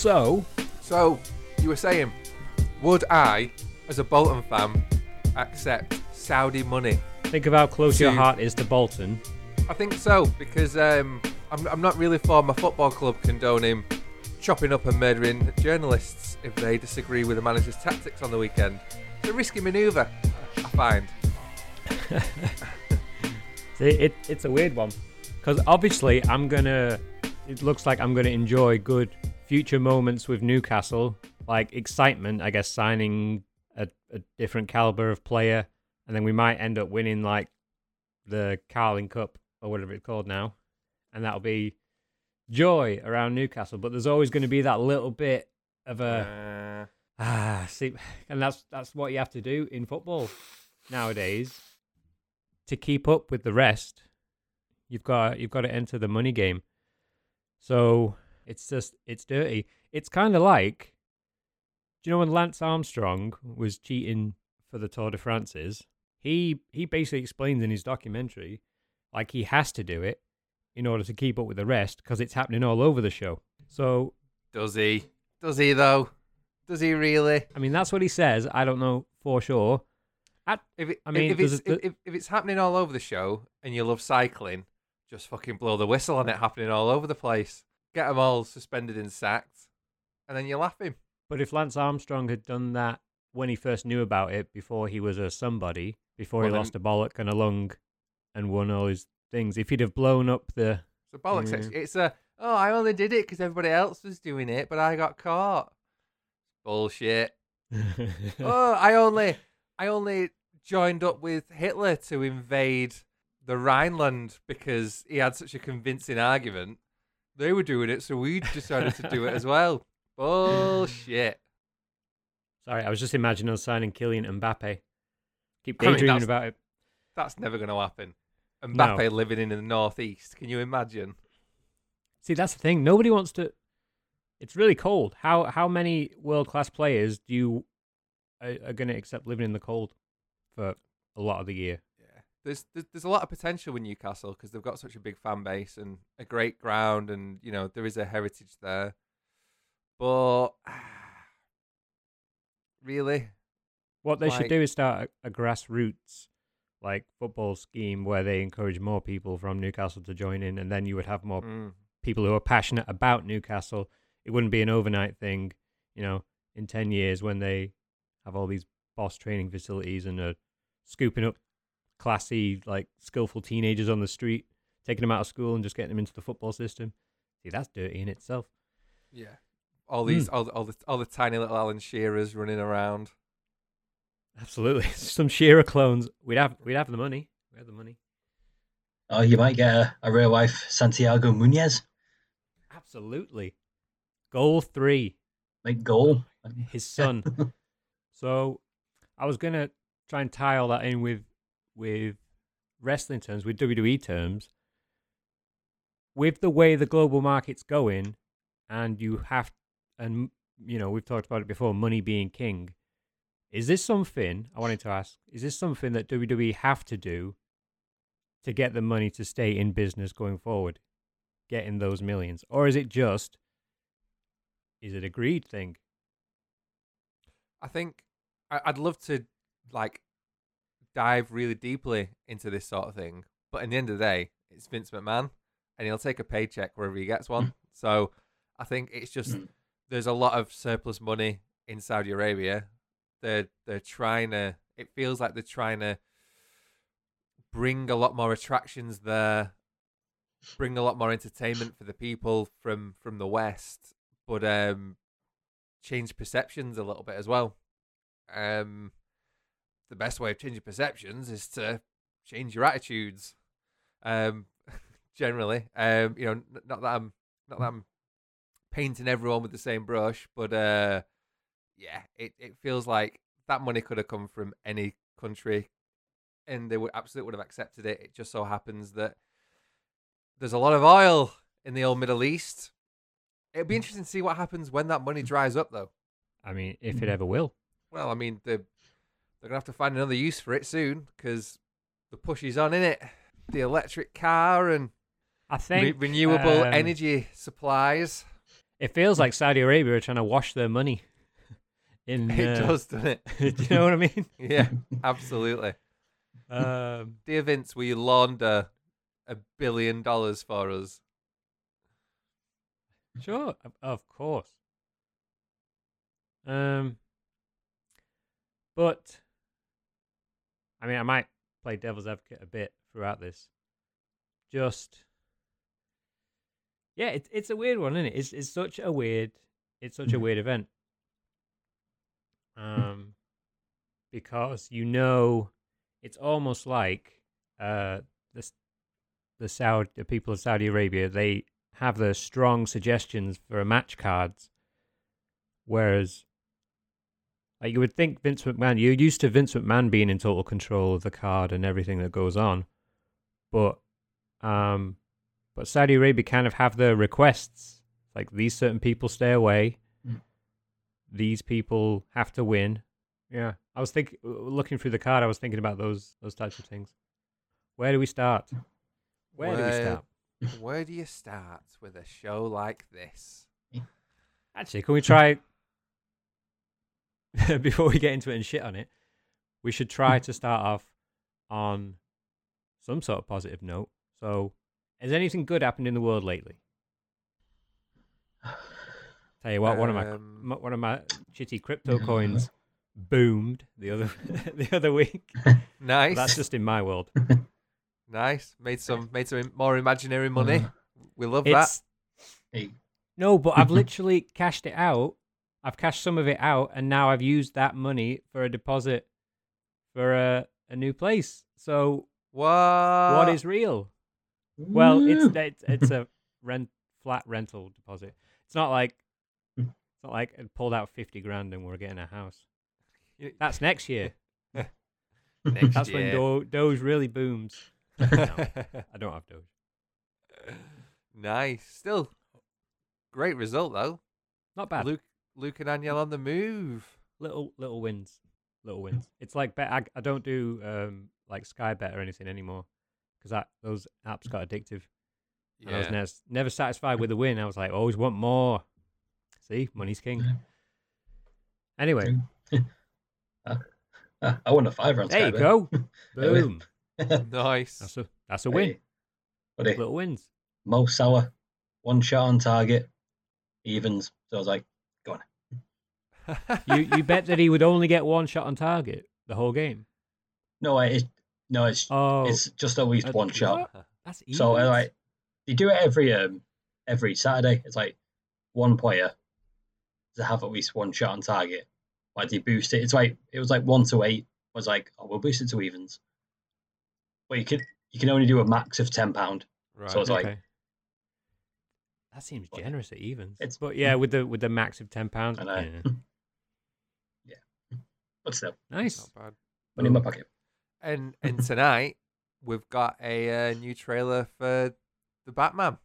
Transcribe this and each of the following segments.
So, So, you were saying, would I, as a Bolton fan, accept Saudi money? think of how close your heart is to Bolton. I think so because um, I'm, I'm not really for my football club condoning chopping up and murdering journalists if they disagree with the manager's tactics on the weekend. It's a risky manoeuvre, I find. See, it, it's a weird one because obviously I'm gonna. It looks like I'm gonna enjoy good future moments with Newcastle, like excitement. I guess signing a, a different caliber of player, and then we might end up winning like the Carling Cup or whatever it's called now, and that'll be joy around Newcastle. But there's always going to be that little bit of a Uh, Ah, see, and that's that's what you have to do in football nowadays to keep up with the rest. You've got you've got to enter the money game. So it's just it's dirty. It's kind of like, do you know when Lance Armstrong was cheating for the Tour de France's? He he basically explains in his documentary, like he has to do it in order to keep up with the rest because it's happening all over the show. So does he? Does he though? Does he really? I mean, that's what he says. I don't know for sure. At, If it, I mean, if, it's, if, if, if it's happening all over the show and you love cycling, just fucking blow the whistle on it happening all over the place. Get them all suspended and sacked, and then you're laughing. but if Lance Armstrong had done that when he first knew about it, before he was a somebody, before he then- lost a bollock and a lung, and won all his things, if he'd have blown up the, a bollocks. It's, mm. it's a oh, I only did it because everybody else was doing it, but I got caught. Bullshit. oh, I only, I only joined up with Hitler to invade the Rhineland because he had such a convincing argument. They were doing it, so we decided to do it as well. Bullshit. sorry, I was just imagining us signing Kylian Mbappe. Keep I mean, daydreaming that's- about it. That's never going to happen. Mbappe No. living in the northeast. Can you imagine? See, that's the thing. Nobody wants to. It's really cold. How how many world class players do you are, are going to accept living in the cold for a lot of the year? There's there's, there's a lot of potential with Newcastle because they've got such a big fan base and a great ground, and you know there is a heritage there. But really, What they should do is start a, a grassroots like football scheme where they encourage more people from Newcastle to join in, and then you would have more mm, people who are passionate about Newcastle. It wouldn't be an overnight thing, you know. In ten years, when they have all these boss training facilities and are scooping up classy, like skillful teenagers on the street, taking them out of school and just getting them into the football system. See, that's dirty in itself. yeah, all these hmm. all, the- all the all the tiny little Alan Shearers running around. Absolutely, some Shearer clones. We'd have we'd have the money. We have the money. Oh, you might get a, a real life Santiago Munez. Absolutely. Goal three. Make goal. his son. so I was gonna try and tie all that in with with wrestling terms, with WWE terms. With the way the global market's going, and you have, and you know we've talked about it before, money being king. Is this something I wanted to ask? Is this something that WWE have to do to get the money to stay in business going forward, getting those millions, or is it just is it a greed thing? I think I'd love to like dive really deeply into this sort of thing, but in the end of the day, it's Vince McMahon, and he'll take a paycheck wherever he gets one. so I think it's just Mm. there's a lot of surplus money in Saudi Arabia. They're they're trying to. It feels like they're trying to bring a lot more attractions there, bring a lot more entertainment for the people from from the West, but um, change perceptions a little bit as well. Um, the best way of changing perceptions is to change your attitudes. Um, generally, um, you know, not that I'm not that I'm painting everyone with the same brush, but uh, yeah, it, it feels like that money could have come from any country, and they would absolutely would have accepted it. It just so happens that there's a lot of oil in the old Middle East. It'd be interesting to see what happens when that money dries up, though. I mean, if it ever will. Well, I mean, they're, they're going to have to find another use for it soon because the push is on, in it? The electric car and I re- think renewable um, energy supplies. It feels like Saudi Arabia are trying to wash their money. In It uh, does, doesn't it? do you know what I mean? Yeah, absolutely. Um, Dear Vince, will you launder a billion dollars for us? sure, of- of course. Um, but I mean, I might play devil's advocate a bit throughout this. Just yeah, it's it's a weird one, isn't it? It's it's such a weird, it's such a weird event. Um, because you know, it's almost like uh the the Saudi the people of Saudi Arabia they have the strong suggestions for match cards, whereas like you would think Vince McMahon, you're used to Vince McMahon being in total control of the card and everything that goes on, but um, but Saudi Arabia kind of have the requests like these certain people stay away, Mm. these people have to win. Yeah, I was thinking, looking through the card, I was thinking about those those types of things. Where do we start? Where do we start? Where do you start with a show like this? Actually, can we try before we get into it and shit on it? We should try to start off on some sort of positive note. So, has anything good happened in the world lately? Tell you what, one of my Um, one of my shitty crypto coins boomed the other the other week. Nice, But that's just in my world. nice. Made some, made some more imaginary money. Uh, We love that. Hey, no, but I've literally cashed it out. I've cashed some of it out, and now I've used that money for a deposit for a a new place. So What? what is real? Well, it's it's it's a rent flat rental deposit. It's not like it's not like I pulled out fifty grand and we're getting a house. That's next year. next That's when year? Do- Doge really booms. No, I don't have Doge. nice. Still, great result though. Not bad. Luke, Luke and Daniel on the move. Little little wins. Little wins. It's like bet. I, I don't do um like Sky Bet or anything anymore because that those apps got addictive. And I was never, never satisfied with the win. I was like, always want more. See, money's king. Yeah. Anyway, Ah, I won a five on there you Sky go. Boom. nice. That's a that's a win. Hey, buddy, Little wins. Mo Salah, one shot on target, evens. So I was like, go on. You you bet that he would only get one shot on target the whole game. No, it, no, it's Oh, it's just at least one shot. what? that's So uh, like, they do it every um every Saturday. It's like one player to have at least one shot on target. Like they boost it. It's like it was like one to eight. Was like, oh, we'll boost it to evens. But you can you can only do a max of ten pound. right. So it's like- That seems generous at evens. it's- but yeah, with the with the max of ten pounds. I know. Yeah. But still, Nice. Not bad. money in my pocket. And and tonight we've got a uh, new trailer for the Batman.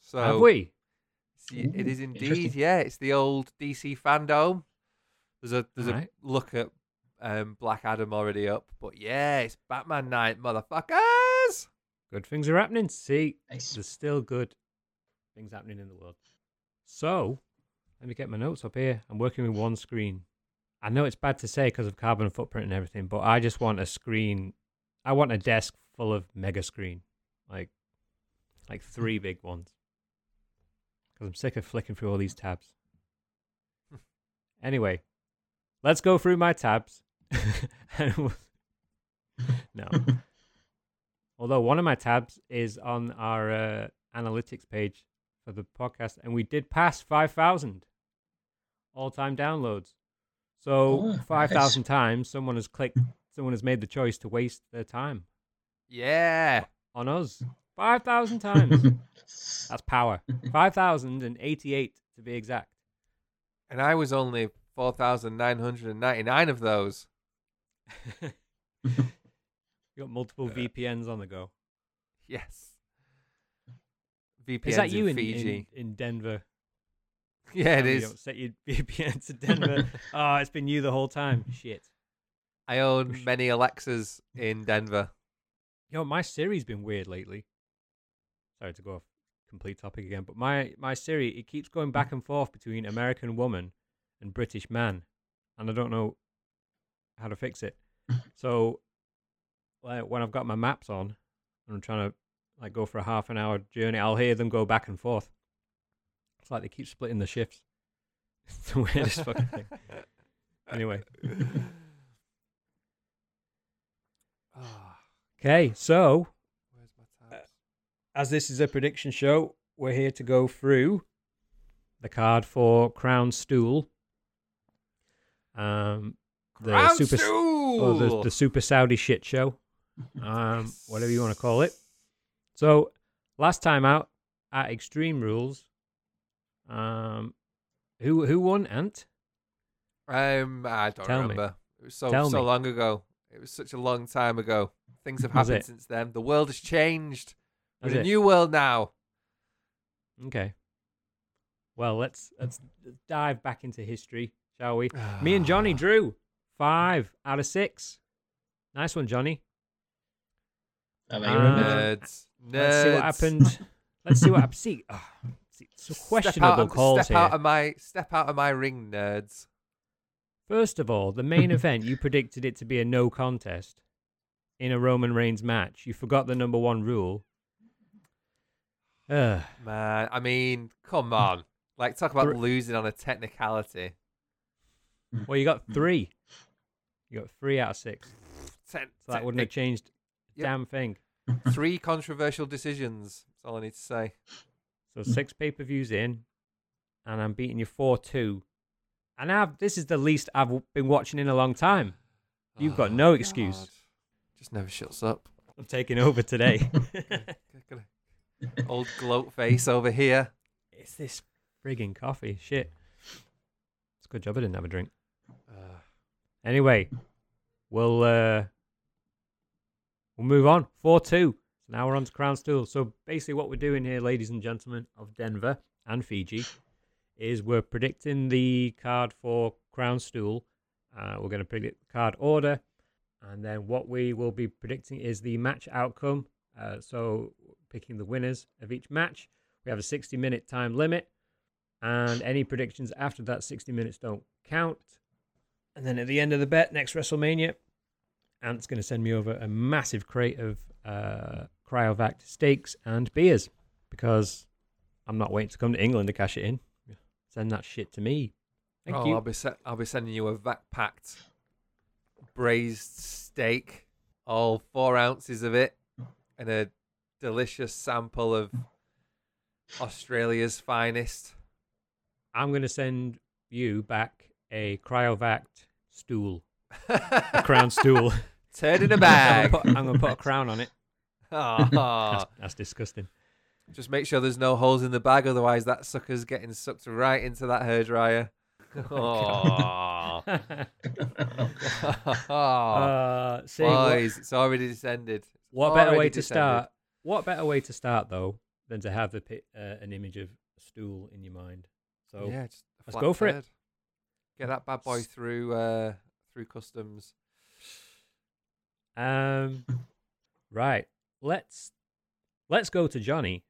So Have we? see, Ooh, is indeed, yeah. It's the old DC fandom. There's a there's Alright. a look at um, Black Adam already up, but yeah, it's Batman night, motherfuckers. Good things are happening. See, Nice. there's still good things happening in the world. So, let me get my notes up here. I'm working with one screen. I know it's bad to say because of carbon footprint and everything, but I just want a screen. I want a desk full of mega screen, like, like three big ones. Because I'm sick of flicking through all these tabs. anyway, let's go through my tabs. We'll- no. Although one of my tabs is on our uh, analytics page for the podcast, and we did pass 5,000 all time downloads. So, Oh, 5,000 times someone has clicked, someone has made the choice to waste their time Yeah, on us. 5,000 times. That's power. 5,088 to be exact. and I was only four thousand nine hundred and ninety nine of those. you got multiple uh, VPNs on the go. Yes. VPNs Is that you in in, Fiji? in, in Denver? Yeah, it is. don't set your VPN to Denver. oh, it's been you the whole time. Shit. I own many Alexas in Denver. Yo, my Siri's been weird lately. Sorry to go off complete topic again. But my my Siri it keeps going back and forth between American woman and British man, and I don't know how to fix it. So, like when I've got my maps on and I'm trying to like go for a half an hour journey, I'll hear them go back and forth. It's like they keep splitting the shifts. It's the weirdest fucking thing. Anyway, Ah, okay, so where's my tabs? as this is a prediction show, we're here to go through the card for Crown Stool. Um, the Crown super, Stool! or the, the Super Saudi shit show, um, whatever you want to call it. So, last time out at Extreme Rules, um, who who won? Ant. Um, I don't Tell me. remember. It was so Tell so me. long ago. It was such a long time ago. Things have happened since then. The world has changed. We're in a new world now. Okay. Well, let's let's dive back into history, shall we? Me and Johnny drew five out of six. Nice one, Johnny. I mean, Uh, Nerds. Nerds. Let's see what happened. Let's see what happened. See, oh, see so questionable step out, of- calls step here. out of my step out of my ring, nerds. First of all, the main event, you predicted it to be a no contest in a Roman Reigns match. You forgot the number one rule. Ugh. Man, I mean, come hmm. on. Like, talk about Thr- losing on a technicality. Hmm. well, you got hmm. three. You got three out of six. Ten, So that wouldn't have changed Yep. damn thing. three controversial decisions. That's all I need to say. So six pay per views in, and I'm beating you four two. And I've, this is the least I've been watching in a long time. You've got Oh, no excuse. God. Just never shuts up. I'm taking over today. Old gloat face over here. it's this frigging coffee. Shit. It's a good job I didn't have a drink. Uh, Anyway, we'll uh, we'll move on. Four two. So now we're on to Crown Stool. So basically, what we're doing here, ladies and gentlemen of Denver and Fiji, is we're predicting the card for Crown Stool. Uh, we're going to predict the card order, and then what we will be predicting is the match outcome. Uh, so picking the winners of each match. We have a 60 minute time limit, and any predictions after that 60 minutes don't count. And then at the end of the bet, next WrestleMania, Ant's going to send me over a massive crate of uh, cryovac steaks and beers because I'm not waiting to come to England to cash it in. Send that shit to me. Thank oh, you. I'll be se- I'll be sending you a vac packed braised steak, all four ounces of it, and a delicious sample of Australia's finest. I'm going to send you back a cryovac stool, a crown stool. Turn in a I'm bag. gonna put- I'm going to put a crown on it. That's, that's disgusting. Just make sure there's no holes in the bag, otherwise that sucker's getting sucked right into that hairdryer. Aw. uh, see, what, Boys, it's already descended. what better way already to start? What better way to start though than to have the pi- uh, an image of a stool in your mind? So yeah, just let's go for it. Get that bad boy through uh, through customs. Um, right. Let's let's go to Johnny.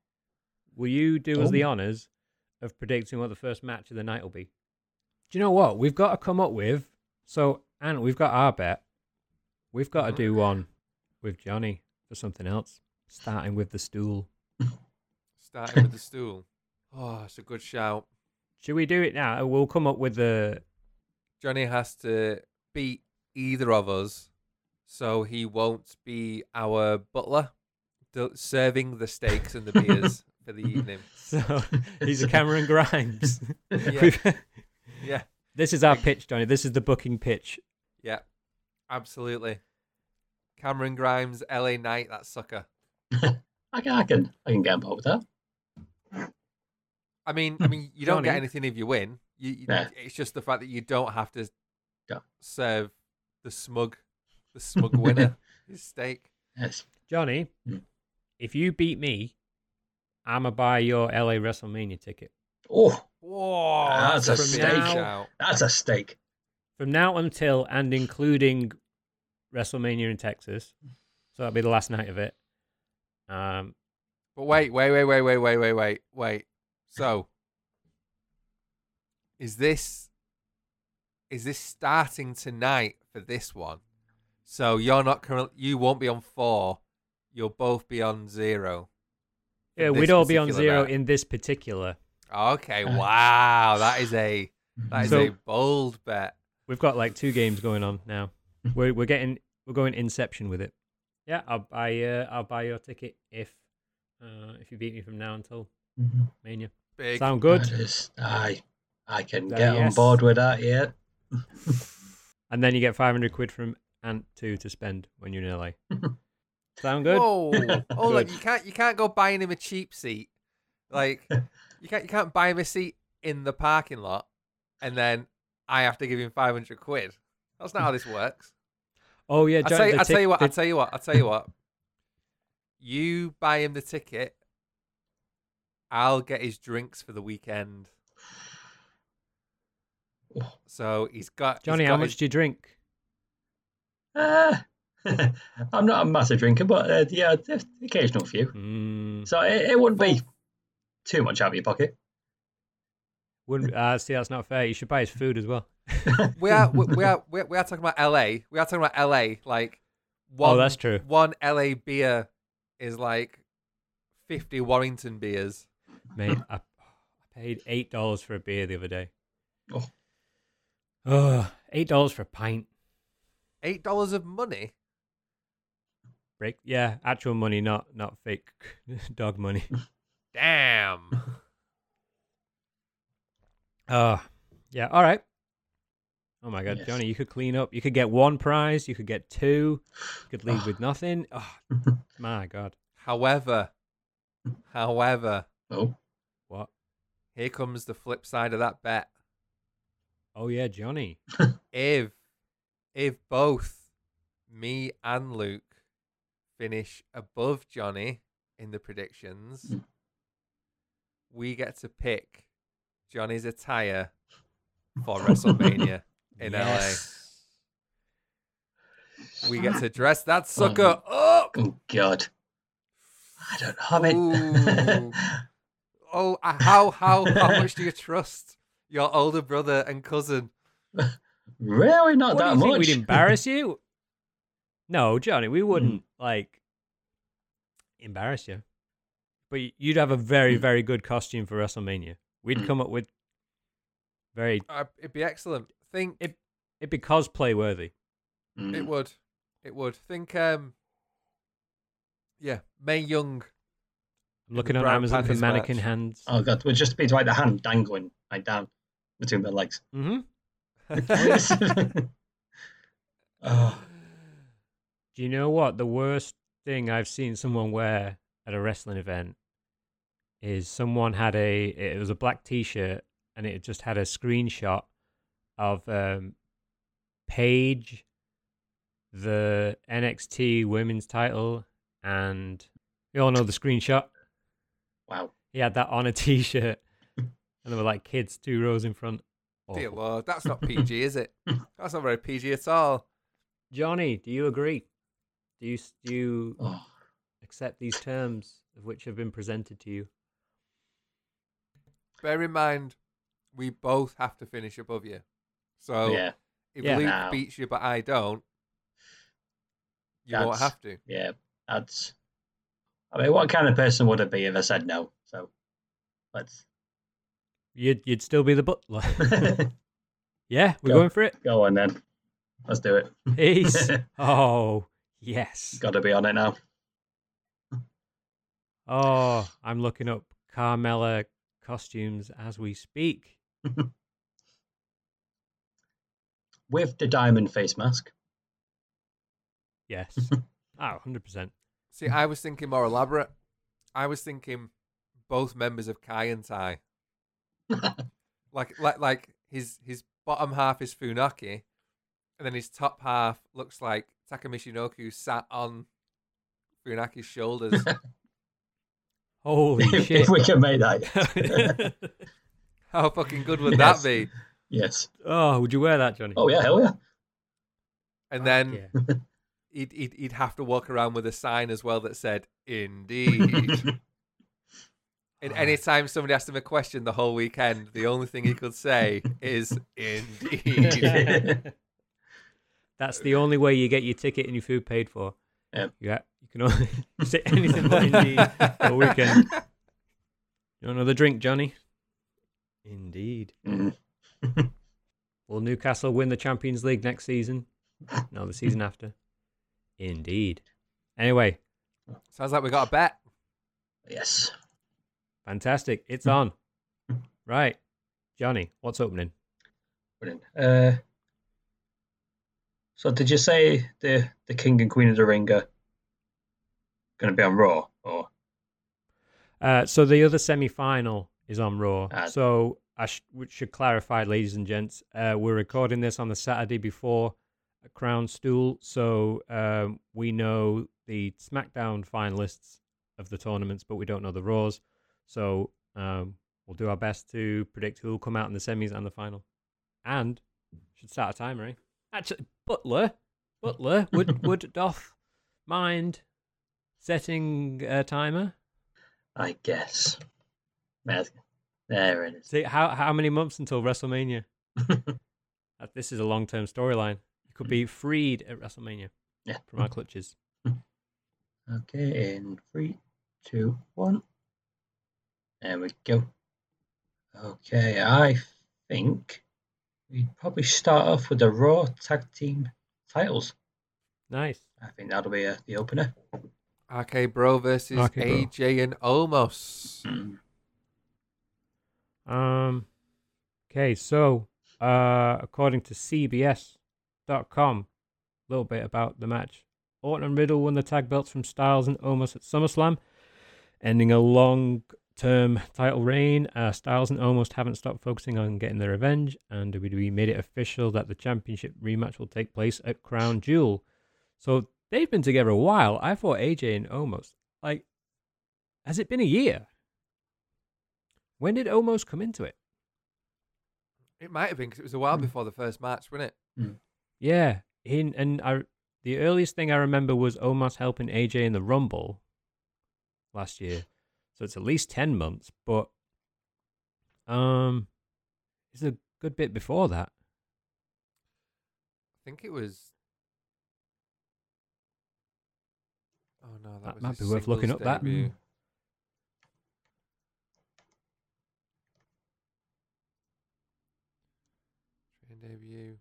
Will you do us the Oh. honors of predicting what the first match of the night will be? Do you know what we've got to come up with? So, and we've got our bet. We've got to do one with Johnny for something else, starting with the stool. Starting with the stool. Oh, it's a good shout. Should we do it now? We'll come up with the. Johnny has to beat either of us, so he won't be our butler, d- serving the steaks and the beers for the evening. So he's a Cameron Grimes. Yeah. Yeah, this is our pitch, Johnny. This is the booking pitch. yeah, absolutely. Cameron Grimes, LA Knight, that sucker. I can, I can, I can get on board with that. I mean, I mean, you don't get anything if you win. You, you- Yeah. It's just the fact that you don't have to Yeah. serve the smug, the smug winner his steak. Yes. Johnny, Mm. If you beat me, I'ma buy your LA WrestleMania ticket. Oh, Whoa, That's that's, a stake. Now- that's a stake. From now until and including WrestleMania in Texas. So that'll be the last night of it. Um But wait, wait, wait, wait, wait, wait, wait, wait, wait. So, is this is this starting tonight for this one? So you're not current. You won't be on four. You'll both be on zero. Yeah, we'd all be on zero bet. in this particular. Okay, Uh, wow, that is a that is So- a bold bet. We've got like two games going on now. We're we're getting we're going Inception with it. Yeah, I'll buy uh, I'll buy your ticket if uh, if you beat me from now until Mania. Big. Sound good? That is- I I can Uh, get on board with that. Yeah. And then you get 500 quid from Ant 2 to spend when you're in LA. Sound good? Whoa! Oh, like Good. you can't you can't go buying him a cheap seat. Like you can't you can't buy him a seat in the parking lot, and then I have to give him five hundred quid. That's not how this works. Oh, yeah. I John, tell you, the I tell you what, the- I tell you what, I tell you what. You buy him the ticket. I'll get his drinks for the weekend. So he's got he's Johnny, got how his- much do you drink? Uh, I'm not a massive drinker, but uh, yeah, the occasional few. Mm, So it, it wouldn't be too much out of your pocket. wouldn't, uh, see, that's not fair. You should buy his food as well. we are we, we are we, we are talking about LA. We are talking about LA. Like one, Oh, that's true. One LA beer is like fifty Warrington beers. Mate, I, I paid $8 for a beer the other day. Oh. Oh, $8 for a pint. Eight dollars of money. Break. Yeah, actual money, not not fake dog money. Damn. Oh, yeah. All right. Oh my God, Yes. Johnny, you could clean up. You could get one prize. You could get two. You could leave with nothing. Oh, my God. however, however, Oh, What? here comes the flip side of that bet. Oh yeah, Johnny. If if both me and Luke finish above Johnny in the predictions, Mm. we get to pick Johnny's attire for WrestleMania in Yes. LA. We get to dress that sucker up. oh God. I don't have it. Oh, uh, how how how much do you trust your older brother and cousin? really, not What do that you think? much. We'd embarrass you? No, Johnny, we wouldn't like embarrass you. But you'd have a very, Mm. very good costume for WrestleMania. We'd Mm. come up with very. Uh, it'd be excellent. Think It- It'd be cosplay worthy. Mm. It would. It would. Think um Yeah, Mae Young. I'm looking on Amazon for mannequin match. hands. Oh God, would just be like the hand dangling like down between the legs. Mm-hmm. oh, Do you know what the worst thing I've seen someone wear at a wrestling event is someone had a it was a black t-shirt and it just had a screenshot of um Paige the NXT women's title and you all know the screenshot wow. he had that on a t-shirt and there were like kids two rows in front Dear Lord, that's not PG, is it? That's not very PG at all. Johnny do you agree do you do you Oh, accept these terms of which have been presented to you Bear in mind, we both have to finish above you. So yeah, if Yeah. Luke Now. beats you but I don't, you won't have to. yeah. That's. I mean, what kind of person would it be if I said no? So, let's You'd you'd still be the butler. yeah, we're Go. going for it. go on then. Let's do it. Peace. oh yes. Got to be on it now. Oh, I'm looking up Carmella costumes as we speak. With the diamond face mask. Yes. oh, 100%. See, I was thinking more elaborate. I was thinking both members of Kaientai. like like like his his bottom half is Funaki, and then his top half looks like Taka Michinoku sat on Funaki's shoulders. Holy if, shit. if we can make that. How fucking good would Yes. that be? yes. oh, would you wear that, Johnny? Oh yeah, hell yeah. And Fuck then yeah. he'd, he'd he'd have to walk around with a sign as well that said "Indeed." And Ah. anytime somebody asked him a question the whole weekend, the only thing he could say is "Indeed." That's the only way you get your ticket and your food paid for. Yep. Yeah, you can only say anything but indeed all weekend. You want another drink, Johnny? Indeed. Will Newcastle win the Champions League next season? No, the season after. Indeed. Anyway, Sounds like we got a bet. yes. fantastic. It's on. Right. Johnny, what's opening? Brilliant. Uh, so did you say the the King and Queen of the Ring are going to be on Raw or Uh, so the other semi-final is on Raw. Ah. so I sh- should clarify, ladies and gents, uh, we're recording this on the Saturday before Crown Stool, so um, we know the SmackDown finalists of the tournaments, but we don't know the Raws. So um, we'll do our best to predict who will come out in the semis and the final. And should start a timer, eh? Actually, Butler, Butler would would doth mind setting a timer? I guess. There it is. See how how many months until WrestleMania? This is a long term storyline. You could be freed at WrestleMania Yeah. from our clutches. Okay, in three, two, one. There we go. Okay, I think we'd probably start off with the Raw Tag Team titles. Nice. I think that'll be uh, the opener. RK Bro versus RK Bro. AJ and Omos. Um. Okay, so uh, according to CBS.com, a little bit about the match. Orton and Riddle won the tag belts from Styles and Omos at SummerSlam, ending a long-term title reign. Uh, Styles and Omos haven't stopped focusing on getting their revenge, and WWE made it official that the championship rematch will take place at Crown Jewel. So they've been together a while. I thought AJ and Omos, like, has it been a year? When did Omos come into it? It might have been because it was a while Hmm. before the first match, wasn't it? Yeah, in and I the earliest thing I remember was Omos helping AJ in the Rumble last year, so it's at least ten months. But um, it's a good bit before that. I think it was. Oh no, that, That was might be worth looking singles up that. debut. Train debut.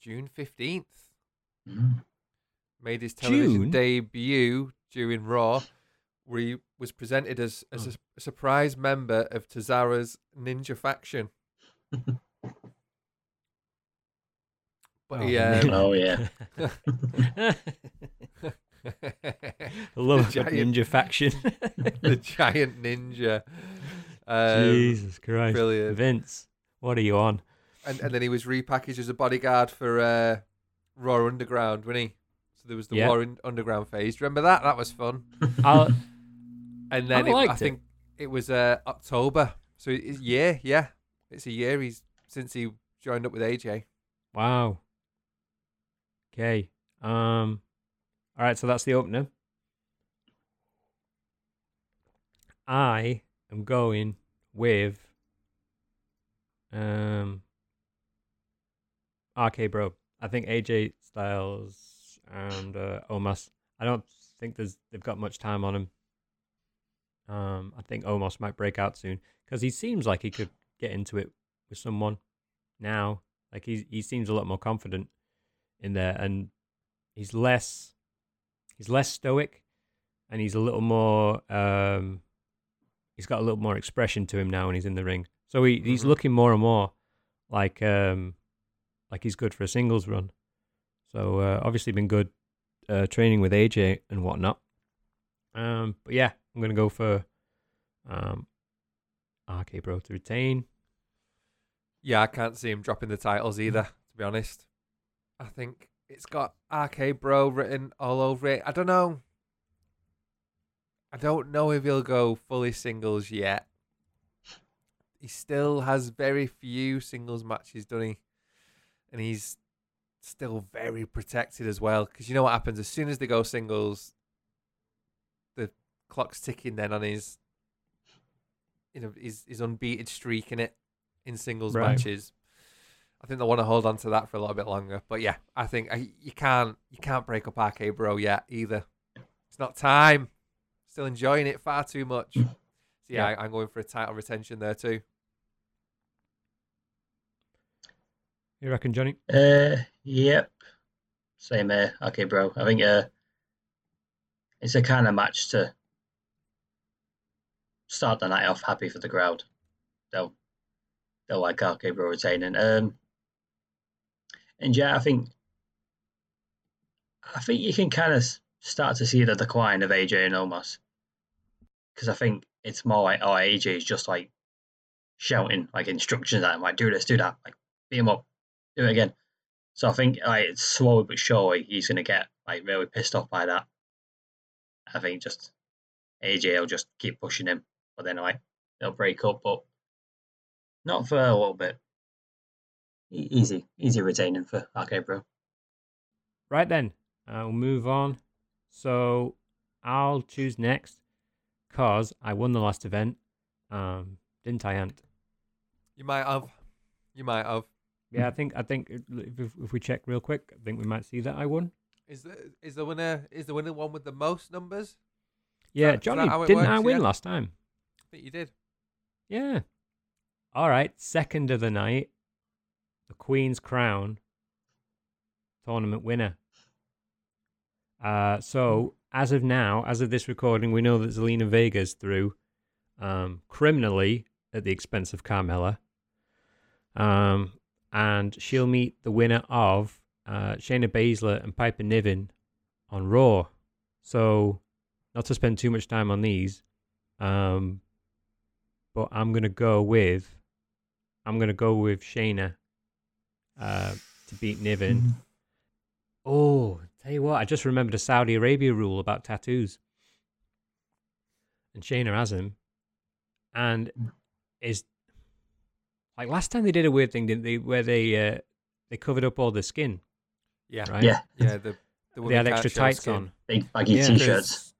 June fifteenth. Mm. Made his television June? debut during Raw, where he was presented as, as Oh. a, a surprise member of Tozawa's ninja faction. But Oh, he, man. um, Oh yeah. I love The the giant- ninja faction. the giant ninja. Um, Jesus Christ, brilliant. Vince, what are you on? and, and then he was repackaged as a bodyguard for uh, Raw Underground, wasn't he? So there was the Yeah. Raw Underground phase. Remember that? That was fun. I'll, And then I it, I it. think it was uh, October. So it's year, yeah. It's a year he's since he joined up with AJ. Wow. Okay. Um. All right. So that's the opener. I am going with um. RK Bro. I think AJ Styles and uh, Omos. I don't think there's they've got much time on him. Um, I think Omos might break out soon because he seems like he could get into it with someone now. Like he he seems a lot more confident in there, and he's less he's less stoic, and he's a little more um he's got a little more expression to him now when he's in the ring. So he he's Mhm. looking more and more like um like he's good for a singles run. So uh, obviously been good uh, training with AJ and whatnot. Um, but yeah, I'm gonna go for um RK Bro to retain. Yeah, I can't see him dropping the titles either, to be honest. I think it's got RK Bro written all over it. I don't know. I don't know if he'll go fully singles yet. He still has very few singles matches, doesn't he? And he's still very protected as well. Because you know what happens as soon as they go singles, clock's ticking then on his you know his his unbeaten streak in it in singles Right. matches. I think they want to hold on to that for a little bit longer. But yeah, I think I, you can't you can't break up RK Bro yet either. It's not time. Still enjoying it far too much. So yeah, Yeah. I, I'm going for a title retention there too. You reckon, Johnny? Uh, yep. Same here. Okay, bro. I think uh, it's a kind of match to start the night off happy for the crowd. They'll they'll like RK Bro retaining. Um, and yeah, I think I think you can kind of start to see the decline of AJ and Omos because I think it's more like oh AJ is just like shouting like instructions at him like do this, do that, like beat him up, do it again. So I think like it's slowly but surely he's gonna get like really pissed off by that. I think just AJ will just keep pushing him, but then like they'll break up, but not for a little bit. E- Easy, easy retaining for RK Bro. Right then, uh, we'll move on. So I'll choose next because I won the last event. Um, didn't I, Ant? You might have, you might have. Yeah, I think I think if, if, if we check real quick, I think we might see that I won. Is the is the winner is the winner one with the most numbers? Yeah, that Johnny, didn't I win Yeah. last time? I you did. Yeah. All right, second of the night, the Queen's Crown tournament winner. Uh, so as of now, as of this recording, we know that Zelina Vega's through, um, criminally at the expense of Carmella. Um, and she'll meet the winner of uh, Shayna Baszler and Piper Niven on Raw. So, not to spend too much time on these, um, but I'm gonna go with I'm gonna go with Shayna uh, to beat Niven. Oh, tell you what, I just remembered a Saudi Arabia rule about tattoos, and Shayna has him, and is like last time they did a weird thing, didn't they? Where they uh, they covered up all the skin, Yeah, right? Yeah, yeah. The, the they had extra show tights skin. on. big baggy Yeah. t-shirts.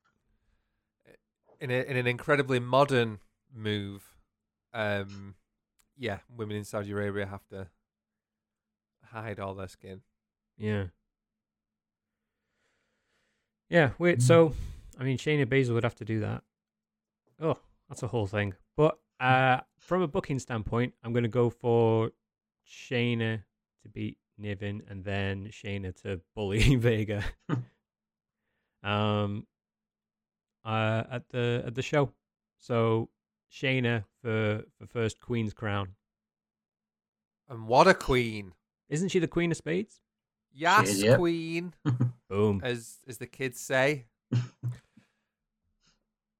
in a, in an incredibly modern move. Um, yeah, women in Saudi Arabia have to hide all their skin. Yeah. Yeah, wait, so I mean Shayna Baszler would have to do that. Oh, that's a whole thing. But uh from a booking standpoint, I'm gonna go for Shayna to beat Niven and then Shayna to bully Vega. um uh at the at the show. So Shayna for for first Queen's crown. And what a queen! Isn't she the Queen of Spades? Yes, is, yeah. queen, Boom. as as the kids say.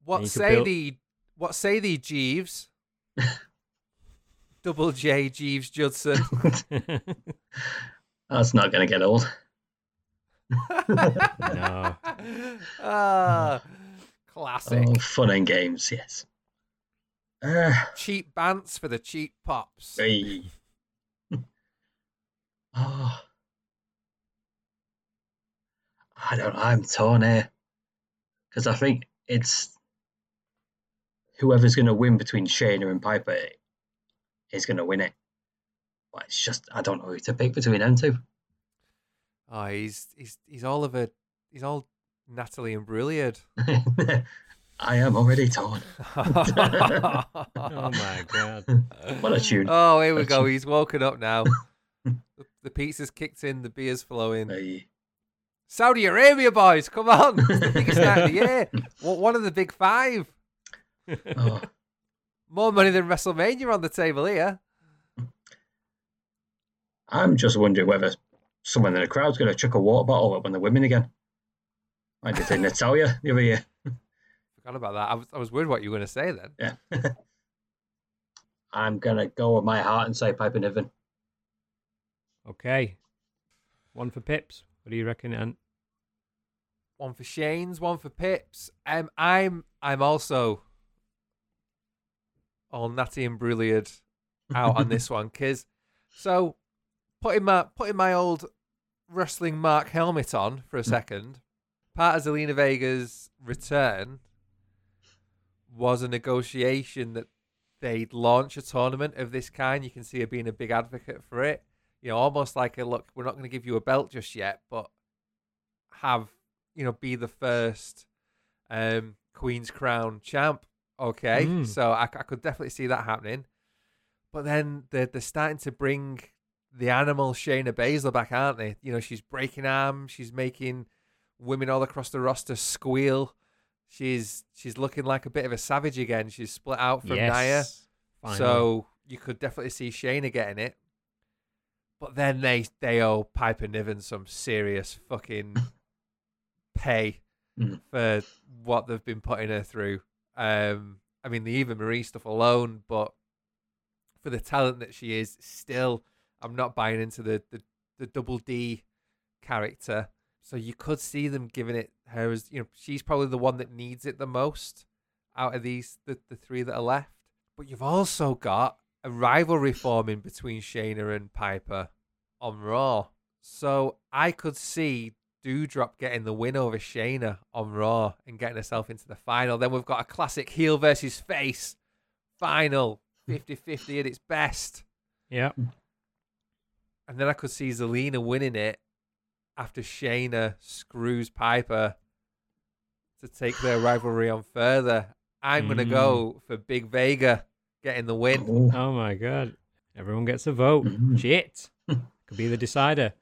what say build- the what say the Jeeves? Double J Jeeves Judson. That's not gonna get old. No. Ah, classic. Oh, fun and games, yes. Uh, Cheap bants for the cheap pops. hey. oh. I don't know. I'm torn here because I think it's whoever's going to win between Shayna and Piper is going to win it. But it's just I don't know who to pick between them two. Oh, he's he's he's all of a he's all Natalie and Brilliard. I am already torn. oh my god. What a tune. Oh, here we What go. tune. He's woken up now. the, pizza's kicked in, the beer's flowing. Hey. Saudi Arabia, boys, come on! It's the biggest night of the year. One one of the big five. Oh, More money than WrestleMania on the table here. I'm just wondering whether someone in the crowd's going to chuck a water bottle up on the women again. I did in Natalya the other year. Forgot about that. I was I was worried what you were going to say then. Yeah. I'm going to go with my heart and say Piper Niven. Okay. One for Pips. What do you reckon, Ant? One for Shane's, one for Pips. Um, I'm I'm also all Natty and Brilliard out on this one, cause so putting my putting my old wrestling mark helmet on for a second. Part of Zelina Vega's return was a negotiation that they'd launch a tournament of this kind. You can see her being a big advocate for it. You know, almost like a look, we're not going to give you a belt just yet, but have you know be the first um, Queen's Crown champ. Okay, Mm. so I, I could definitely see that happening. But then they're, they're starting to bring the animal Shayna Baszler back, aren't they? You know, she's breaking arms, she's making women all across the roster squeal. She's she's looking like a bit of a savage again. She's split out from Nia. yes. Finally. So you could definitely see Shayna getting it. But then they they owe Piper Niven some serious fucking pay Mhm. for what they've been putting her through. Um, I mean the Eva Marie stuff alone, but for the talent that she is, still I'm not buying into the the, the double D character. So you could see them giving it her as you know she's probably the one that needs it the most out of these the, the three that are left. But you've also got a rivalry forming between Shayna and Piper on Raw. So I could see Doudrop getting the win over Shayna on Raw and getting herself into the final. Then we've got a classic heel versus face final 50-50 at its best. yeah. And then I could see Zelina winning it after Shayna screws Piper to take their rivalry on further. I'm going to Mm. go for Big Vega getting the win. Oh, my god. Everyone gets a vote. Mhm. Shit. Could be the decider.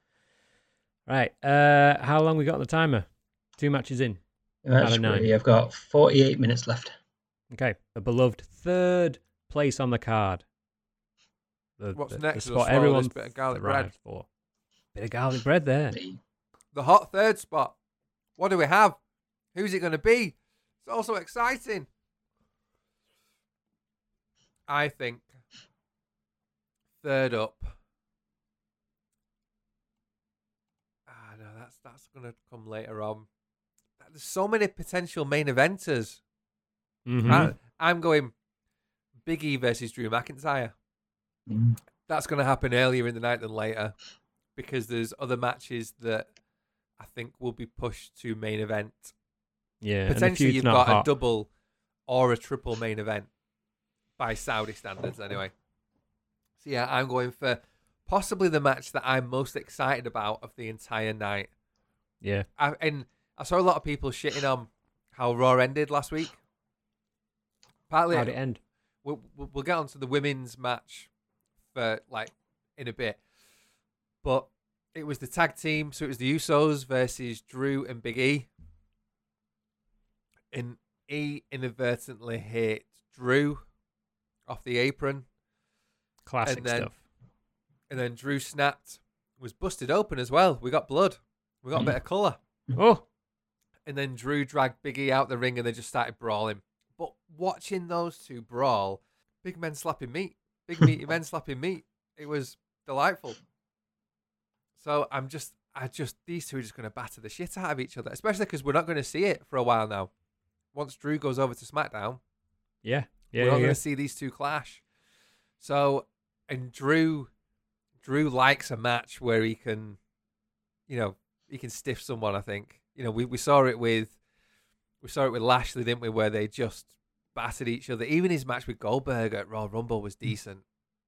Right. Uh how long we got on the timer? Two matches in. that's of nine. great. I've got 48 minutes left. Okay. The beloved third place on the card. The, What's the, next? The We'll spot swallow everyone this bit of garlic bread. for. Bit of garlic bread there. Me. The hot third spot. What do we have? Who's it going to be? It's also exciting. I think third up. Ah, no, that's that's going to come later on. There's so many potential main eventers. Mhm. I, I'm going Big E versus Drew McIntyre. Mm. That's going to happen earlier in the night than later because there's other matches that I think will be pushed to main event. Yeah. Potentially, you've got a double or a triple main event by Saudi standards, anyway. So, yeah, I'm going for possibly the match that I'm most excited about of the entire night. Yeah. I, and I saw a lot of people shitting on how Raw ended last week. Partly, How'd it end? we'll, we'll we'll get onto the women's match for like in a bit, but it was the tag team, so it was the Usos versus Drew and Big E, and E inadvertently hit Drew off the apron, Classic and then- stuff. and then Drew snapped, was busted open as well. We got blood, we got a bit of color. Mm. Oh. and then Drew dragged Big E out the ring and they just started brawling. But watching those two brawl, big men slapping meat, big meaty men slapping meat, it was delightful. So I'm just, I just, these two are just going to batter the shit out of each other, especially because we're not going to see it for a while now. Once Drew goes over to SmackDown, Yeah. Yeah. we're not yeah, going to see these two clash. So, and Drew, Drew likes a match where he can, you know, he can stiff someone. I think you know we, we saw it with, we saw it with Lashley, didn't we? Where they just battered each other. Even his match with Goldberg at Royal Rumble was mm. decent.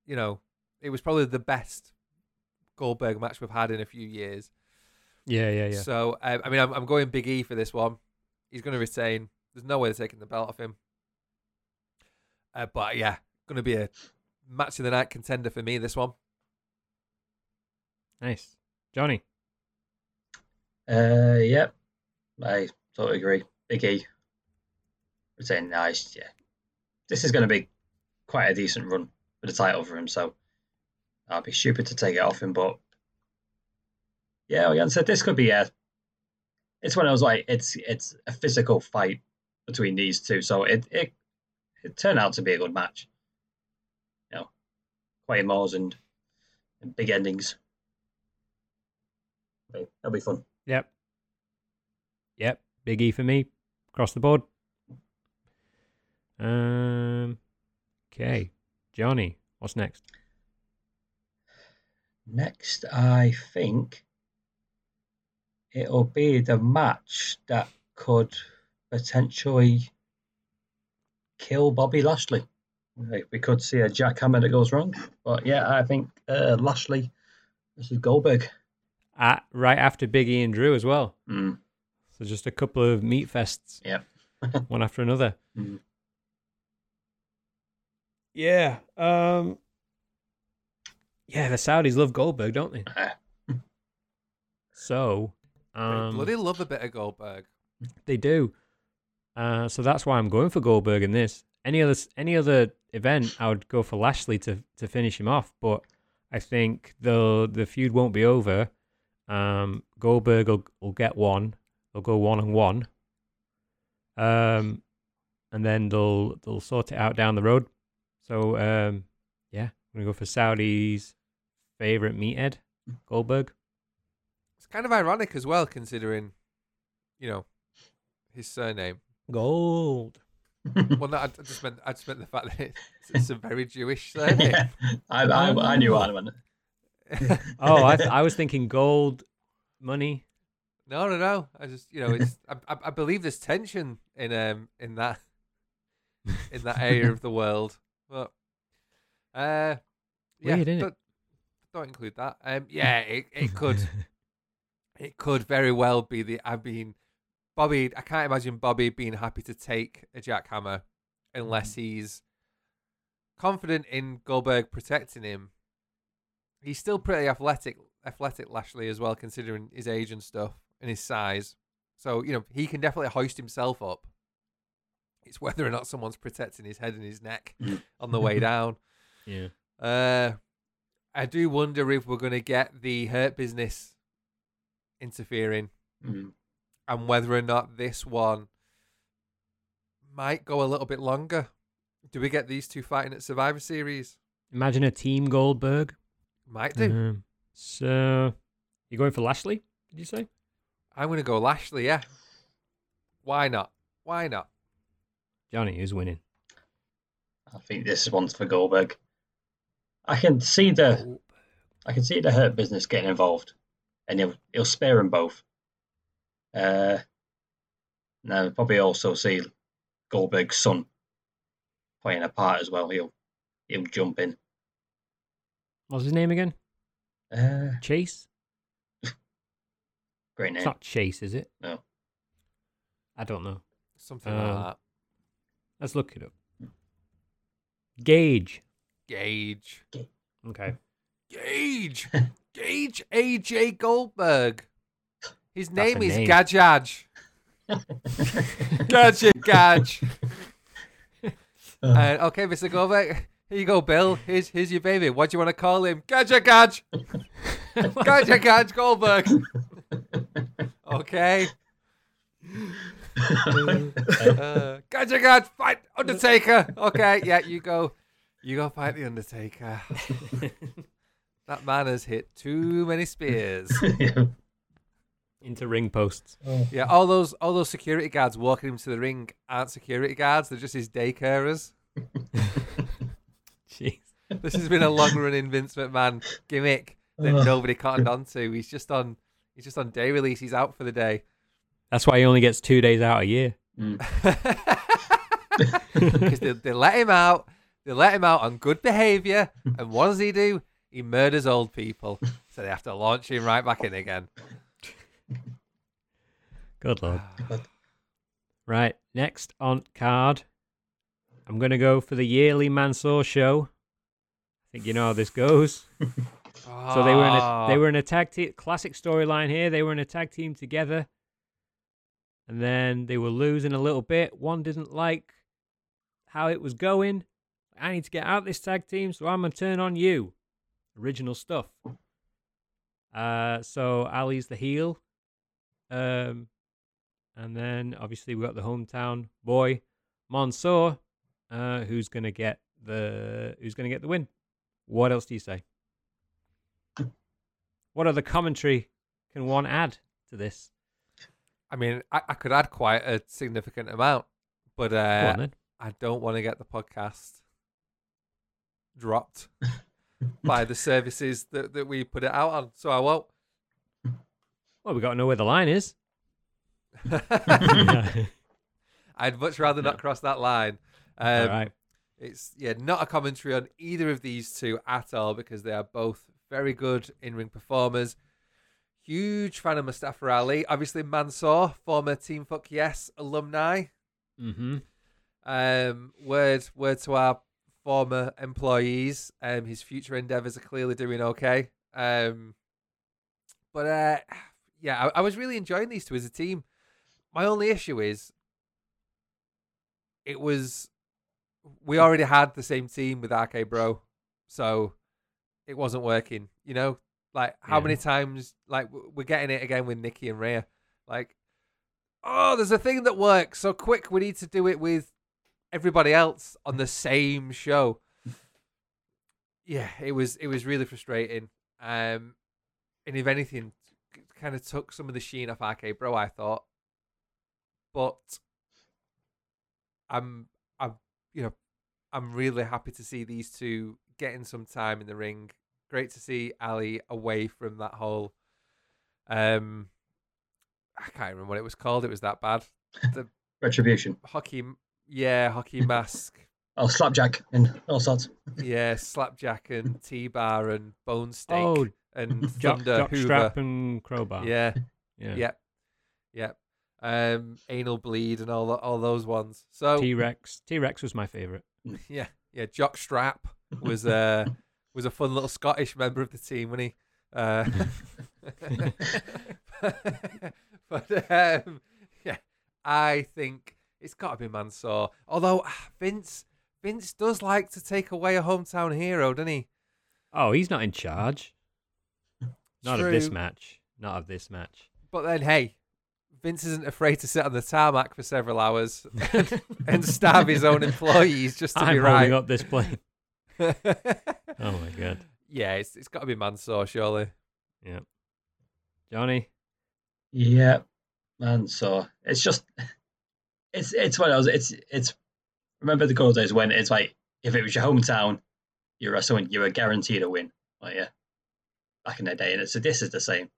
You know, it was probably the best Goldberg match we've had in a few years. yeah. Yeah. Yeah. So, um, I mean, I'm, I'm going Big E for this one. He's going to retain. There's no way they're taking the belt off him. Uh, but yeah, going to be a match of the night contender for me. This one. Nice. Johnny. Uh, yep. I totally agree. Big E. We're nice, yeah. This is going to be quite a decent run for the title for him, so I'd be stupid to take it off him. But yeah, like I said, this could be a. It's when I was like, it's it's a physical fight between these two, so it it it turned out to be a good match. You know, quite claymores and, and big endings. That'll be fun. Yep. Yep. Big E for me. Across the board. Um. Okay. Johnny. What's next? Next, I think it'll be the match that could potentially kill Bobby Lashley. we could see a jackhammer that goes wrong. But yeah, I think uh, Lashley versus Goldberg. At, right after Biggie and Drew as well. Mm. So just a couple of meat fests, Yeah. one after another. Mm. Yeah. Um. Yeah, the Saudis love Goldberg, don't they? So, They um, bloody love a bit of Goldberg. They do. Uh, so that's why I'm going for Goldberg in this. Any other any other event, I would go for Lashley to to finish him off. But I think the the feud won't be over. Um, Goldberg will, will get one. They'll go one and one. Um, and then they'll they'll sort it out down the road. So um, yeah, I'm gonna go for Saudi's favorite meathead, Goldberg. It's kind of ironic as well, considering, you know, his surname. Gold. Well, no, I I just meant I just meant the fact that it's, it's a very Jewish surname. yeah, I, I, I knew what I meant. Oh, I th- I was thinking gold money. no, no, no. I just, you know, it's. I, I, I believe there's tension in um in that in that area of the world, but uh, yeah, Weird, innit? Don't, include that. Um, yeah, it it could it could very well be the. I mean, Bobby. I can't imagine Bobby being happy to take a jackhammer unless he's confident in Goldberg protecting him. He's still pretty athletic, athletic Lashley as well, considering his age and stuff and his size. So you know he can definitely hoist himself up. It's whether or not someone's protecting his head and his neck on the way down. Yeah. Uh, I do wonder if we're going to get the Hurt Business interfering Mm. and whether or not this one might go a little bit longer. Do we get these two fighting at Survivor Series? Imagine a team Goldberg. Might do. Um, so you're going for Lashley? Did you say? I'm going to go Lashley, yeah. Why not? Why not? Johnny is winning. I think this is one for Goldberg. I can see the I can see the hurt business getting involved, and he'll he'll spare them both. Uh, now probably also see Goldberg's son playing a part as well. He'll he'll jump in. What's his name again? Uh, Chase? great It's name. not Chase, is it? No. I don't know. Something Um, like that. Let's look it up. Gage. Gage. Okay. Gage. Gage AJ Goldberg. His That's name is name. Gajaj. Gotcha, Gaj. And okay, Mr. Goldberg, here you go, Bill. Here's here's your baby. What do you want to call him? Gotcha, Gaj. Gotcha, Gaj Goldberg. Okay. Uh, gotcha, Gaj. Fight Undertaker. Okay, yeah, you go. You go fight the Undertaker. That man has hit too many spears. Into ring posts. Oh. Yeah, all those all those security guards walking him to the ring aren't security guards. They're just his day carers. Jeez. This has been a long running Vince McMahon gimmick that Ugh. nobody cottoned onto. He's just on he's just on day release. He's out for the day. That's why he only gets two days out a year. Mm. Because they, they let him out. They let him out on good behaviour. And what does he do? He murders old people. So they have to launch him right back in again. Good lord. Ah. Right, next on card, I'm going to go for the yearly Mansoor show. I think you know how this goes. So they were in a ah. they were in a tag team classic storyline here. They were in a tag team together, and then they were losing a little bit. One didn't like how it was going. I need to get out of this tag team, so I'm gonna turn on you. Original stuff. Uh, so Ali's the heel, um, and then obviously we've got the hometown boy, Mansoor, uh, who's gonna get the who's gonna get the win. What else do you say? What other commentary can one add to this? I mean, I, I could add quite a significant amount, but uh. I don't want to get the podcast dropped by the services that, that we put it out on, so I won't. Well, we got to know where the line is. I'd much rather not cross that line. Um, All right. It's yeah, not a commentary on either of these two at all because they are both very good in-ring performers. Huge fan of Mustafa Ali. Obviously, Mansoor, former Team Fuck Yes alumni. Mm-hmm. Um, word word to our former employees. Um, his future endeavors are clearly doing okay. Um, but uh, yeah, I, I was really enjoying these two as a team. My only issue is it was we already had the same team with RK Bro, so it wasn't working. You know, like how Yeah. many times like we're getting it again with Nikki and Rhea, like. Oh, there's a thing that works so quick. We need to do it with everybody else on the same show. Yeah, it was it was really frustrating. Um, and if anything, kind of took some of the sheen off RK Bro. I thought, but I'm I'm you know I'm really happy to see these two getting some time in the ring. Great to see Ali away from that whole. Um, I can't remember what it was called. It was that bad. The Retribution. hockey, yeah, hockey mask. Oh, slapjack and all sorts. Yeah, slapjack and T-bar and bone steak Oh, and Jock, thunder jock Hoover. strap and crowbar. Yeah, yeah. yep, yep. Um, anal bleed and all tho- all those ones. So T Rex. T Rex was my favorite. yeah, yeah. Jock strap was uh was a fun little Scottish member of the team when he. Uh, but um, yeah, I think it's got to be Mansoor. Although ah, Vince Vince does like to take away a hometown hero, doesn't he? Oh, he's not in charge. Not of this match. Not of this match. But then, hey, Vince isn't afraid to sit on the tarmac for several hours and stab his own employees just to I'm be holding right. up this plane. Oh my god. yeah, it's it's got to be Mansoor, surely. Yeah. Johnny. Yeah, man. So it's just, it's it's one of those. It's it's. Remember the good old days when it's like if it was your hometown, you're wrestling, you were guaranteed a win. Like yeah, back in the day, and it's so this is the same.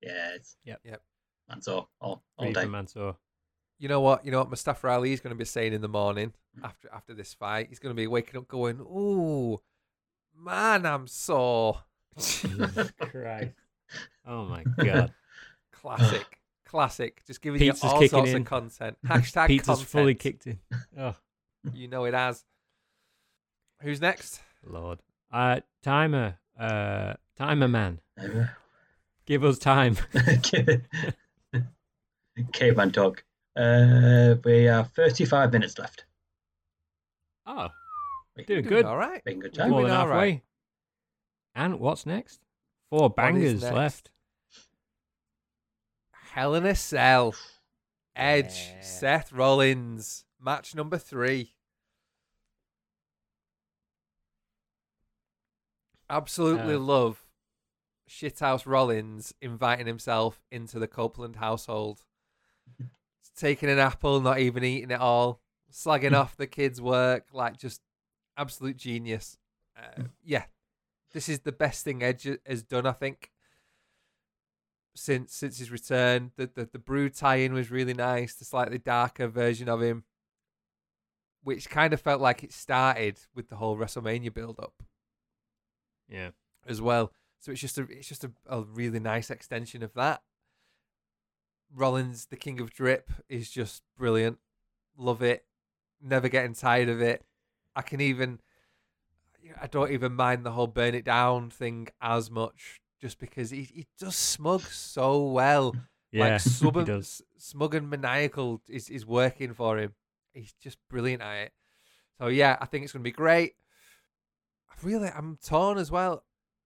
Yeah. It's, Yep. Yep. Man, so all all Three day. for Mansoor. You know what? You know what Mustafa Ali is going to be saying in the morning mm. after after this fight. He's going to be waking up going, "Ooh, man, I'm sore." Jesus Christ. Oh my god. Classic, classic. Just giving Pizza's you all kicking sorts in. of content. Hashtag Pizza's content. fully kicked in. Oh You know it has. Who's next? lord. Uh timer. Uh timer man. Never. Give us time. Caveman talk. Uh, we have 35 minutes left. Oh, Wait, doing Doing good. All right. Making good time. More than halfway. right. And what's next? Four bangers next? left. Hell in a Cell. Edge. Yeah. Seth Rollins. Match number three. Absolutely Uh, love Shithouse Rollins inviting himself into the Copeland household. Taking an apple, not even eating it all. Slagging off the kids' work. Like, just absolute genius. Uh, yeah. This is the best thing Edge has done, I think since since his return. The the, the brew tie-in was really nice. The slightly darker version of him, which kind of felt like it started with the whole WrestleMania build-up Yeah. as well. So it's just a it's just a, a really nice extension of that. Rollins, the king of drip, is just brilliant. Love it. Never getting tired of it. I can even I don't even mind the whole burn it down thing as much just because he, he does smug so well. Yeah. like sub- he does. smug and maniacal is, is working for him. He's just brilliant at it. So yeah, I think it's gonna be great. I really I'm torn as well.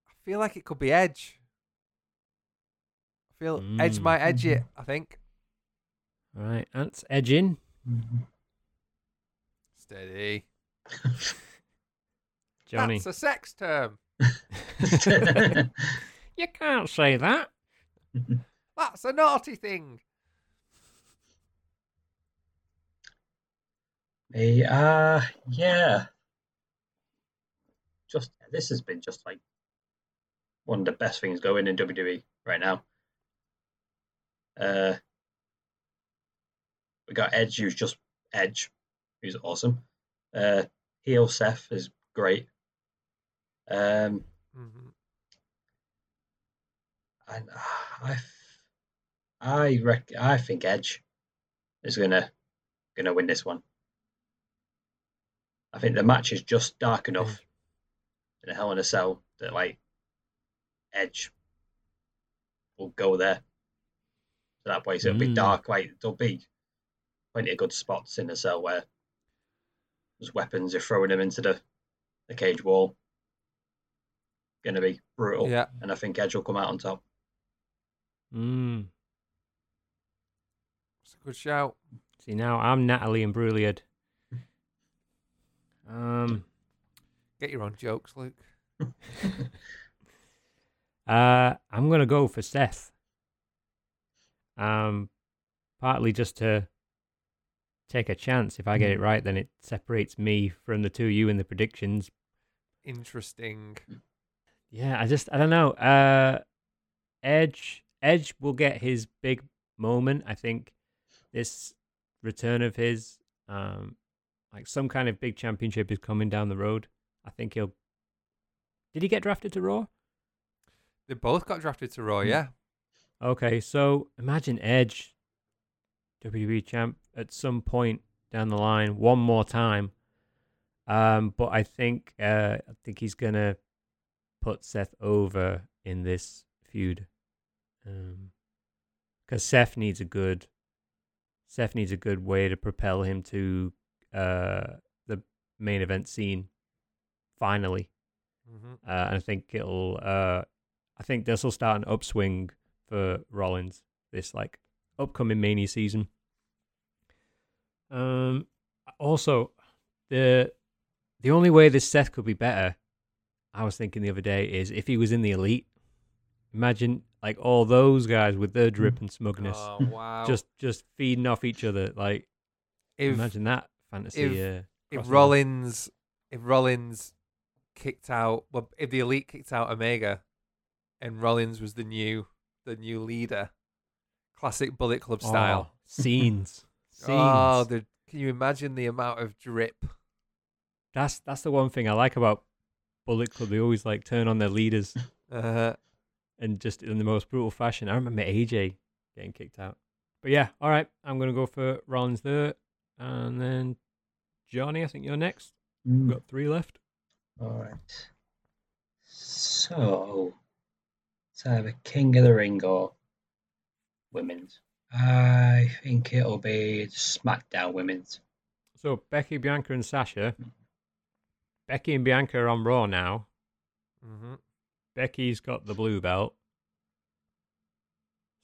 I feel like it could be Edge. I feel Edge Mm. might edge it, I think. All right. Ants edging. Steady. Johnny. That's a sex term. You can't say that. That's a naughty thing. Me, uh, yeah. Just this has been just like one of the best things going in WWE right now. Uh, we got Edge, who's just Edge, who's awesome. Uh, heel Seth is great. Um, hmm and I, I rec- I think Edge is gonna gonna win this one. I think the match is just dark enough in a Hell in a Cell that like Edge will go there to that place. It'll be Mm. dark. Like there'll be plenty of good spots in the cell where there's weapons. You're throwing them into the the cage wall. Gonna be brutal. Yeah. And I think Edge will come out on top. Mm. It's a good shout. See now I'm Natalie and Bruliad. Um. Get your own jokes, Luke. Uh, I'm gonna go for Seth. Um, partly just to take a chance. If I get it right, then it separates me from the two of you in the predictions. Interesting. Yeah, I just I don't know. Uh, Edge Edge will get his big moment. I think this return of his, um, like some kind of big championship is coming down the road. I think he'll. Did he get drafted to Raw? They both got drafted to Raw, yeah. Okay, so imagine Edge, WWE champ, at some point down the line, one more time. Um, but I think uh, I think he's gonna put Seth over in this feud, because Seth needs a good, Seth needs a good way to propel him to uh, the main event scene. Finally, hmm uh, and I think it'll. Uh, I think this will start an upswing for Rollins this like upcoming Mania season. Um, also, the the only way this Seth could be better, I was thinking the other day, is if he was in the Elite. Imagine like all those guys with their drip and smugness, Oh wow! just just feeding off each other. Like if imagine that fantasy. if- uh, if. Rollins, if Rollins kicked out, well, if the Elite kicked out Omega, and Rollins was the new the new leader, classic Bullet Club style. Oh, scenes, scenes. Oh, the, can you imagine the amount of drip? That's that's the one thing I like about Bullet Club. They always like turn on their leaders Uh, and just in the most brutal fashion. I remember AJ getting kicked out. But yeah, all right, I'm gonna go for Rollins there, and then Johnny. I think you're next. We've got three left. All right. So, i have a King of the Ring or Women's. I think it'll be SmackDown Women's. So Becky, Bianca, and Sasha. Becky and Bianca are on Raw now. hmm Becky's got the blue belt,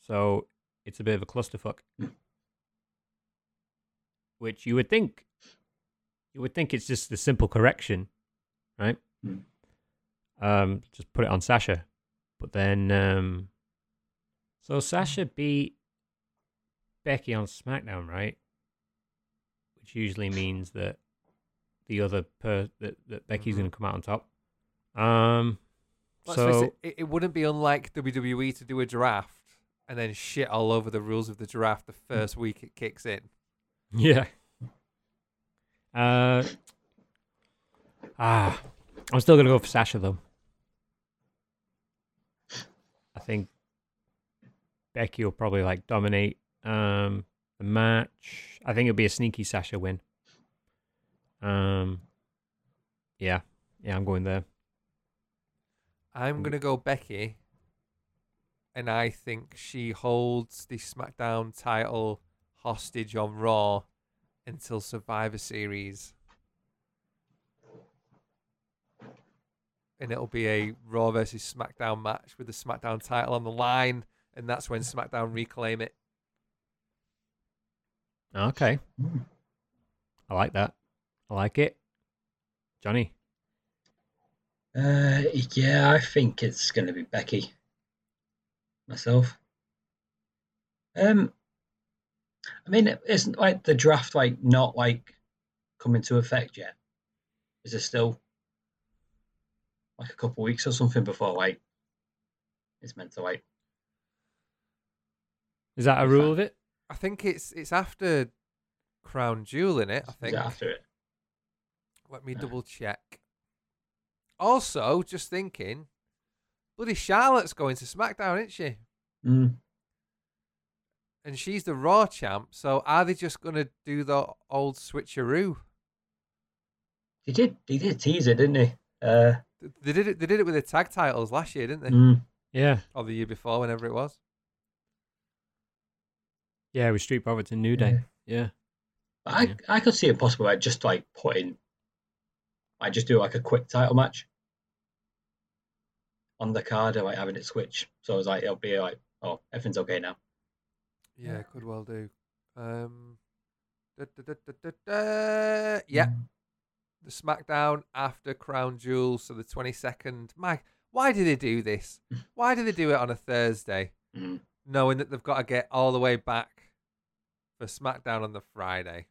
so it's a bit of a clusterfuck. Which you would think, you would think it's just a simple correction, right? Mm. Um, just put it on Sasha, but then, um, so Sasha beat Becky on SmackDown, right? Which usually means that the other per that, that Becky's going to come out on top. Um, Let's so it, it, wouldn't be unlike WWE to do a draft and then shit all over the rules of the draft the first week it kicks in. Yeah. Uh, ah, I'm still gonna go for Sasha though. I think Becky will probably like dominate um the match. I think it'll be a sneaky Sasha win. Um, yeah, yeah, I'm going there. I'm gonna go Becky, and I think she holds the SmackDown title hostage on Raw until Survivor Series, and it'll be a Raw versus SmackDown match with the SmackDown title on the line, and that's when SmackDown reclaim it. Okay, Mm. I like that. I like it. Johnny, Uh, yeah, I think it's going to be Becky. Myself. Um, I mean, isn't like the draft like not like coming to effect yet. Is it still like a couple weeks or something before like it's meant to like? is that a rule fact- of it? I think it's it's after Crown Jewel in it. I Is think. it after it? Let me double check. Also, just thinking, bloody Charlotte's going to SmackDown, isn't she? Mm. And she's the Raw champ. So are they just going to do the old switcheroo? He did. He did tease it, didn't he? Uh, They did it. They did it with the tag titles last year, didn't they? mm. Yeah, Or the year before, whenever it was. yeah, with Street Profits and New Day. Yeah, I Yeah. I could see it possible, like just like putting, I just do like a quick title match on the card, and like having it switch. So it's like it'll be like, oh, everything's okay now. Yeah, could well do. Um, da, da, da, da, da, da. Yeah, the SmackDown after Crown Jewel, so the twenty second. Mike, why do they do this? Why do they do it on a Thursday, Mm. knowing that they've got to get all the way back for SmackDown on the Friday?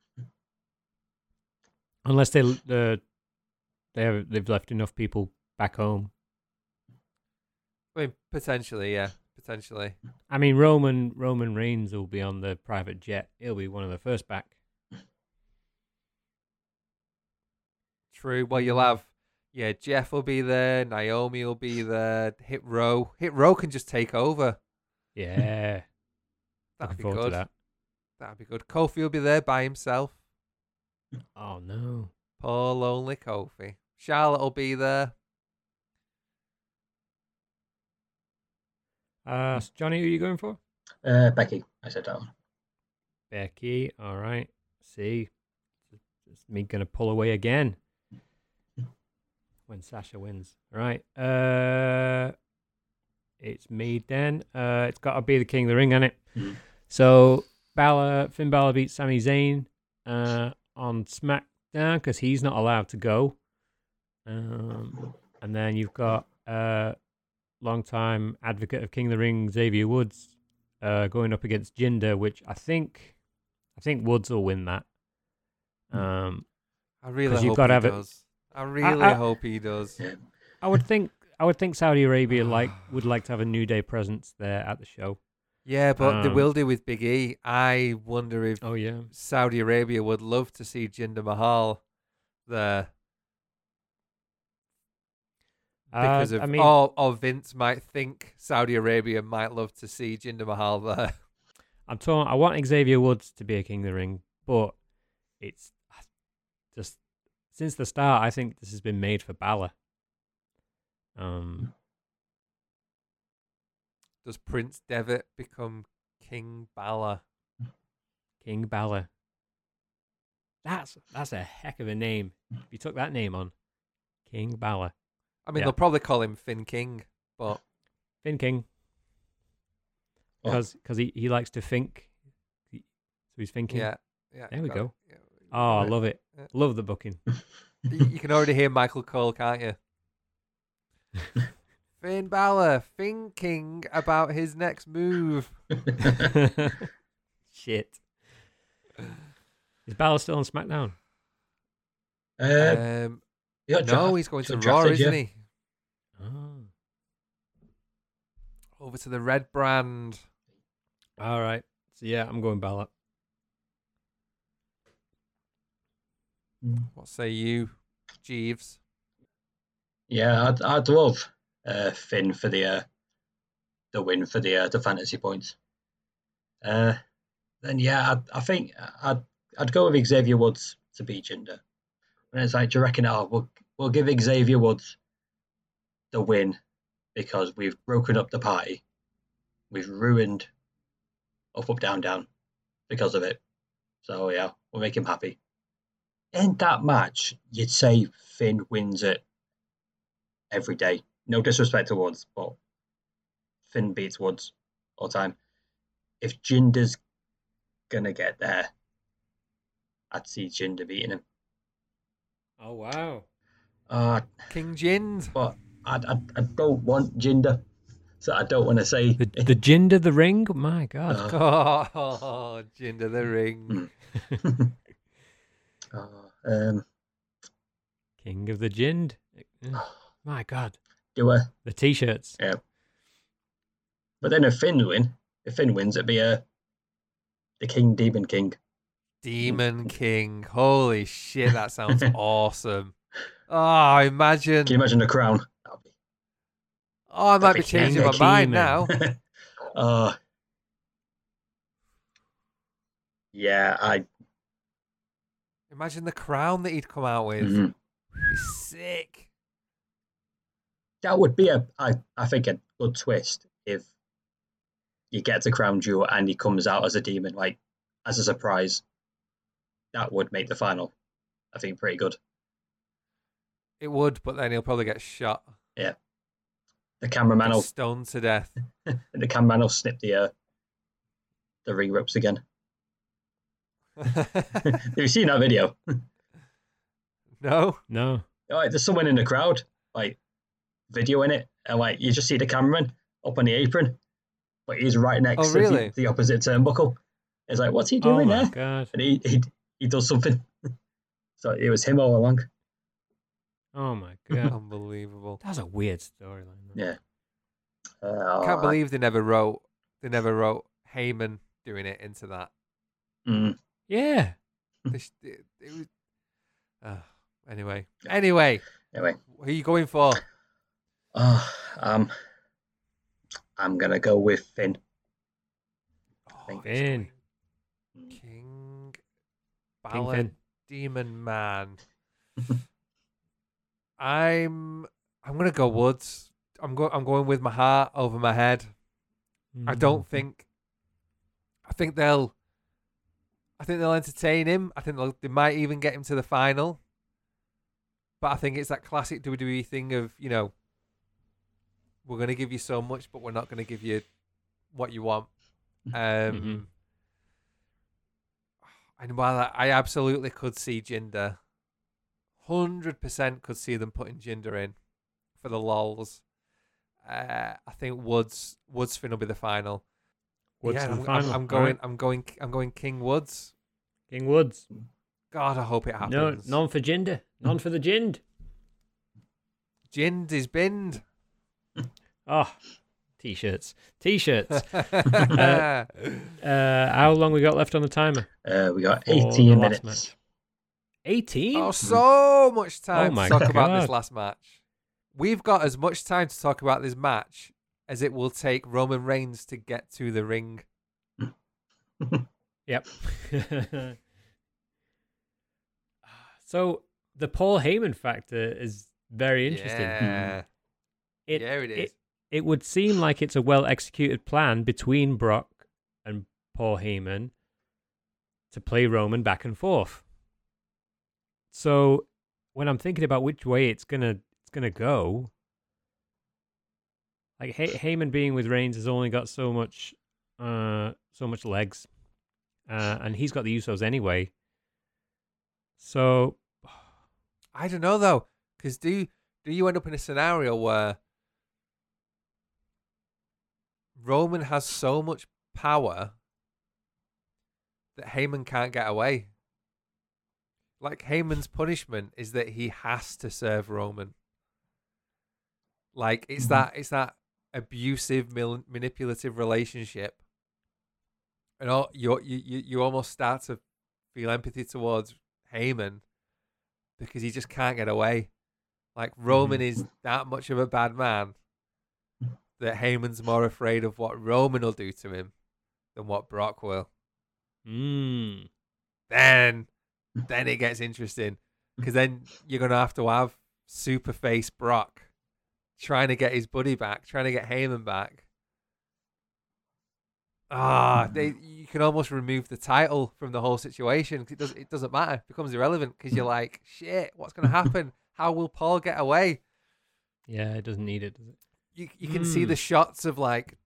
unless they uh, they have, they've left enough people back home. I mean, potentially, yeah, potentially. I mean, Roman Roman Reigns will be on the private jet. He'll be one of the first back. True. Well, you'll have, yeah, Jeff will be there, Naomi will be there, Hit Row. Hit Row can just take over. Yeah, That'd looking be good. that. That'd be good. Kofi will be there by himself. Oh no, Poor lonely Kofi. Charlotte will be there. uh, Johnny, who are you going for? Uh, Becky, I said that one. Becky. All right. See, it's me gonna pull away again when Sasha wins. All right. Uh, it's me then. Uh, it's got to be the King of the Ring, hasn't it? Mhm. So Balor, Finn Balor beats Sami Zayn uh, on SmackDown because he's not allowed to go. Um, and then you've got uh, long-time advocate of King of the Ring Xavier Woods uh, going up against Jinder, which I think I think Woods will win that. Um, I really 'Cause you've hope gotta he have it- does. I really I- hope he does. I would think I would think Saudi Arabia like would like to have a New Day presence there at the show. Yeah, but they Um, will do with Big E. I wonder if Oh yeah, Saudi Arabia would love to see Jinder Mahal there. Because uh, of, I mean, Vince might think Saudi Arabia might love to see Jinder Mahal there. I'm torn. I want Xavier Woods to be a King of the Ring, but it's just since the start. I think this has been made for Balor. Um, Does Prince Devitt become King Balor? King Balor. That's that's a heck of a name. If you took that name on, King Balor, I mean, Yeah. they'll probably call him Finn King, but Finn King, Oh. because he, he likes to think. He- So he's thinking. yeah, yeah. There we got go. it, yeah. Oh, I love it. Yeah. Love the booking. you you can already hear Michael Cole, can't you? Finn Balor thinking about his next move. Shit. Is Balor still on SmackDown? uh, Um, he got no, dra- he's going to got Raw, drafted, isn't yeah. he? Oh. Over to the red brand. All right. So yeah, I'm going Balor. What say you, Jeeves? Yeah, I'd, I'd love uh, Finn for the uh, the win for the uh, the fantasy points. Uh, then yeah, I, I think I'd I'd go with Xavier Woods to beat Jinder. And it's like, do you reckon? Oh, we'll we'll give Xavier Woods the win because we've broken up the party. We've ruined up up down down because of it. So yeah, we'll make him happy. In that match, you'd say Finn wins it every day. No disrespect to Woods, but Finn beats Woods all time. If Jinder's gonna get there, I'd see Jinder beating him. Oh wow. Uh, King Jind. but I, I, I don't want Jinder, so I don't want to say. The the Jinder the ring? My God. Uh, Oh, Jinder the Ring. uh, um, King of the Jind. My God. do a The t-shirts. yeah. But then if Finn win, if Finn wins, it'd be a the King Demon King. Demon King. Holy shit, that sounds awesome. Oh, imagine. Can you imagine the crown? Oh, I might be changing my mind now. uh, yeah, I. Imagine the crown that he'd come out with. mhm. Sick. That would be a, I, I think, a good twist if you get the crown jewel and he comes out as a demon, like as a surprise. That would make the final, I think, pretty good. It would, but then he'll probably get shot. Yeah. The cameraman will, stoned to death. the cameraman will snip the uh, the ring ropes again. Have you seen that video? no? No. Like, there's someone in the crowd, like videoing it, and like you just see the cameraman up on the apron, but he's right next Oh, to the, the opposite turnbuckle. It's like, what's he Oh doing my there? god. And he, he he does something. so it was him all along. Oh my god. Unbelievable. That's a weird storyline. Yeah. Uh, I can't believe they never wrote they never wrote Heyman doing it into that. Mm, Yeah. They sh- it, it was, uh, anyway, anyway, anyway, who are you going for? uh, um, I'm gonna go with Finn. Oh, Finn. he's Finn. going King King Balor Finn. Demon Man. I'm I'm gonna go Woods. I'm go I'm going with my heart over my head. I Mm. don't think. I think they'll. I think they'll entertain him. I think they'll, they might even get him to the final. But I think it's that classic WWE thing of you know. We're going to give you so much, but we're not going to give you what you want. Um, Mhm. And while I, absolutely could see Jinder, hundred percent could see them putting Jinder in for the lols. Uh, I think Woods Woods Finn will be the final. Woods yeah, I'm, final. I'm, I'm going. right. I'm going. I'm going. King Woods. King Woods. God, I hope it happens. No, none for Jinder. None for the Jind. Jind is binned. Oh, t-shirts. T-shirts. Uh, how long we got left on the timer? Uh, we got 18 minutes. 18? oh, so much time Oh to talk about this last match. We've got as much time to talk about this match as it will take Roman Reigns to get to the ring. Yep. so the Paul Heyman factor is very interesting. Yeah, It, yeah, it is. it would seem like it's a well executed plan between Brock and Paul Heyman to play Roman back and forth. So when I'm thinking about which way it's gonna it's gonna go, like Hey Heyman being with Reigns has only got so much uh so much legs, uh, and he's got the Usos anyway. So I don't know though, because do do you end up in a scenario where Roman has so much power that Heyman can't get away? Like Heyman's punishment is that he has to serve Roman. Like it's Mhm. that it's that abusive, mil- manipulative relationship, and all, you you you you almost start to feel empathy towards Heyman because he just can't get away. Like Roman is that much of a bad man that Heyman's more afraid of what Roman will do to him than what Brock will. mm, Then, then it gets interesting because then you're gonna have to have Superface Brock trying to get his buddy back, trying to get Heyman back. Ah, they you can almost remove the title from the whole situation 'cause it does it doesn't matter, it becomes irrelevant because you're like, shit, what's gonna happen? How will Paul get away? yeah, it doesn't need it, does it? You you can see hmm. the shots of like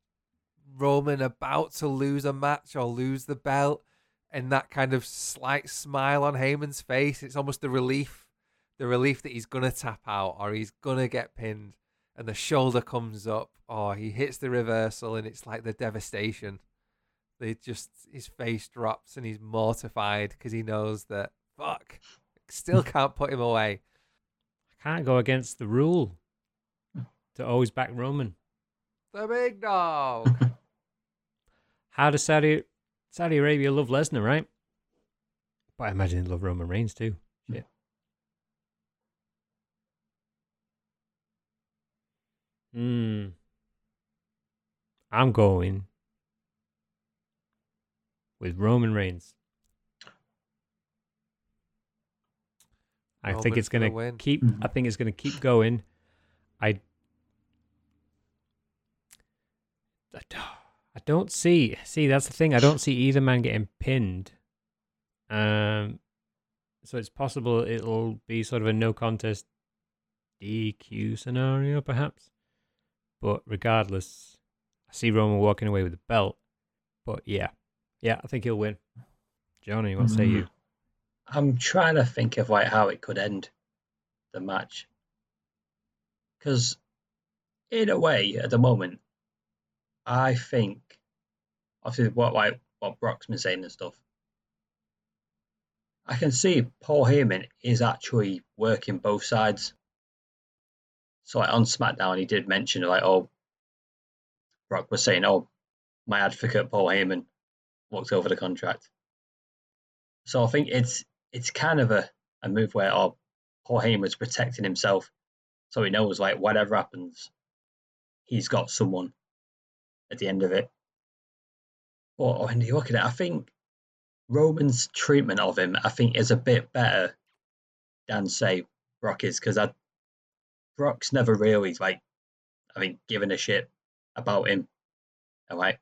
Roman about to lose a match or lose the belt, and that kind of slight smile on Heyman's face. It's almost the relief, the relief that he's gonna tap out or he's gonna get pinned, and the shoulder comes up, or he hits the reversal, and it's like the devastation. They just his face drops and he's mortified because he knows that fuck, still can't put him away. I can't go against the rule to always back Roman. The big dog. How does Saudi Saudi Arabia love Lesnar, right? But I imagine they love Roman Reigns too. Shit. Hmm. I'm going with Roman Reigns. I think it's gonna, gonna keep. I think it's gonna keep going. I. I don't see. See, that's the thing. I don't see either man getting pinned. Um, so it's possible it'll be sort of a no contest DQ scenario, perhaps. But regardless, I see Roman walking away with the belt. But yeah, yeah, I think he'll win. Johnny, what say you? I'm trying to think of like how it could end the match. Because in a way, at the moment, I think obviously what like what Brock's been saying and stuff. I can see Paul Heyman is actually working both sides. So like on SmackDown, he did mention like, oh, Brock was saying, oh, my advocate Paul Heyman walked over the contract. So I think it's it's kind of a, a move where oh, Paul Heyman's protecting himself, so he knows like whatever happens, he's got someone at the end of it. But when you look at it, I think Roman's treatment of him, I think, is a bit better than say Brock is because I Brock's never really like, I think, given a shit about him, and like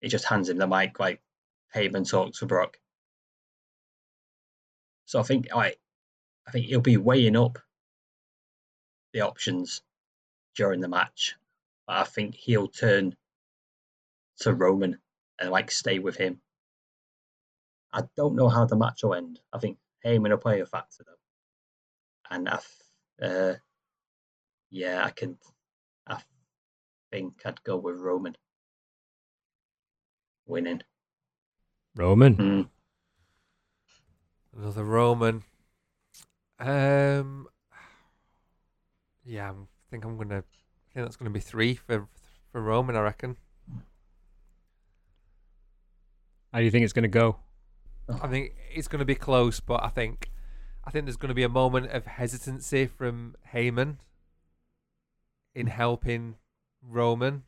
he just hands him the mic like Heyman talks to Brock. So I think I, I think he'll be weighing up the options during the match. But I think he'll turn to Roman and like stay with him. I don't know how the match will end. I think Heyman will play a factor though, and I, th- uh, yeah, I can. I think I'd go with Roman winning. Roman. Mm. Another Roman. Um, yeah, I'm- I think I'm gonna. I think that's gonna be three for for Roman. I reckon. How do you think it's going to go? I think it's gonna be close, but I think, I think there's gonna be a moment of hesitancy from Heyman in mm. helping Roman.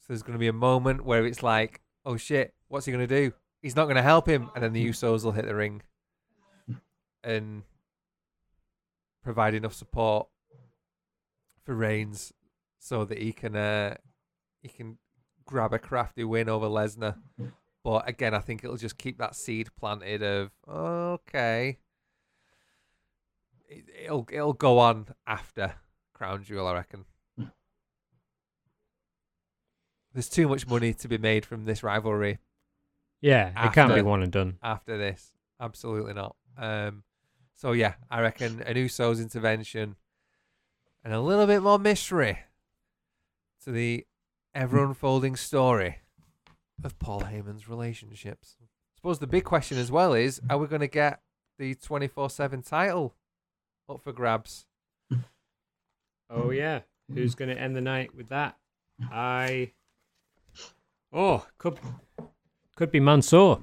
So there's gonna be a moment where it's like, oh shit, what's he gonna do? He's not gonna help him, and then the mm. Usos will hit the ring mm. and provide enough support for Reigns so that he can uh, he can grab a crafty win over Lesnar. But again, I think it'll just keep that seed planted of okay. It, it'll it'll go on after Crown Jewel, I reckon. There's too much money to be made from this rivalry Yeah, it can't be one and done. after this. Absolutely not. Um, so yeah, I reckon an Usos intervention and a little bit more mystery to the ever unfolding story of Paul Heyman's relationships. I suppose the big question as well is: Are we going to get the twenty four seven title up for grabs? Oh yeah, who's going to end the night with that? I. Oh, could could be Mansoor.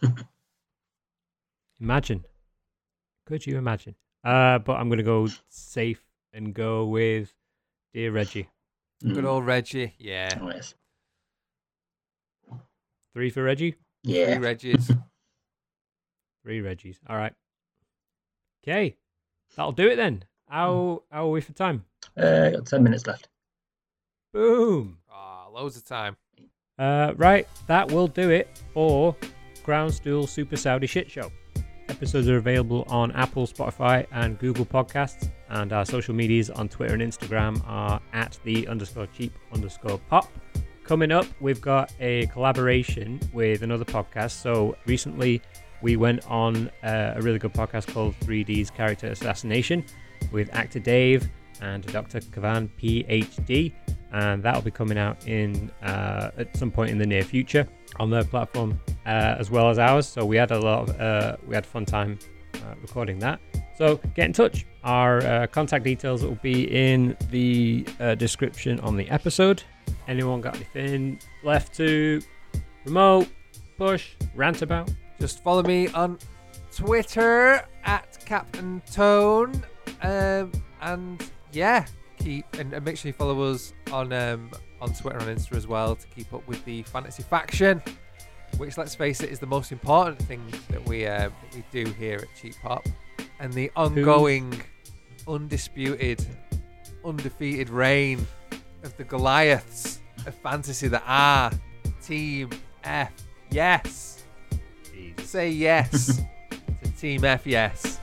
imagine. Could you imagine? Uh, but I'm going to go safe and go with dear Reggie. Good Mm. old Reggie, yeah, Oh, yes. Three for Reggie. Yeah. three Reggies. Three Reggies. All right. Okay, that'll do it then. How how are we for time? Uh, got ten minutes left. Boom. Ah, loads of time. Uh, right, that will do it for Crown Stool Super Saudi Shit Show. Episodes are available on Apple, Spotify, and Google Podcasts, and our social medias on Twitter and Instagram are at the underscore cheap underscore pop. Coming up, we've got a collaboration with another podcast. So recently, we went on uh, a really good podcast called 3D's Character Assassination with actor Dave and Dr. Kavan, PhD and that'll be coming out in uh, at some point in the near future on their platform uh, as well as ours. So we had a lot of uh, we had a fun time uh, recording that. So get in touch. Our uh, contact details will be in the uh, description on the episode. Anyone got anything left to promote, push, rant about? Just follow me on Twitter at Captain Tone. Um, and yeah, keep and, and make sure you follow us on um, on Twitter and Insta as well to keep up with the fantasy faction, which let's face it is the most important thing that we uh, that we do here at Cheap Pop, and the ongoing, undisputed, undefeated reign of the Goliaths of fantasy that are Team F. Yes, say yes to Team F. Yes.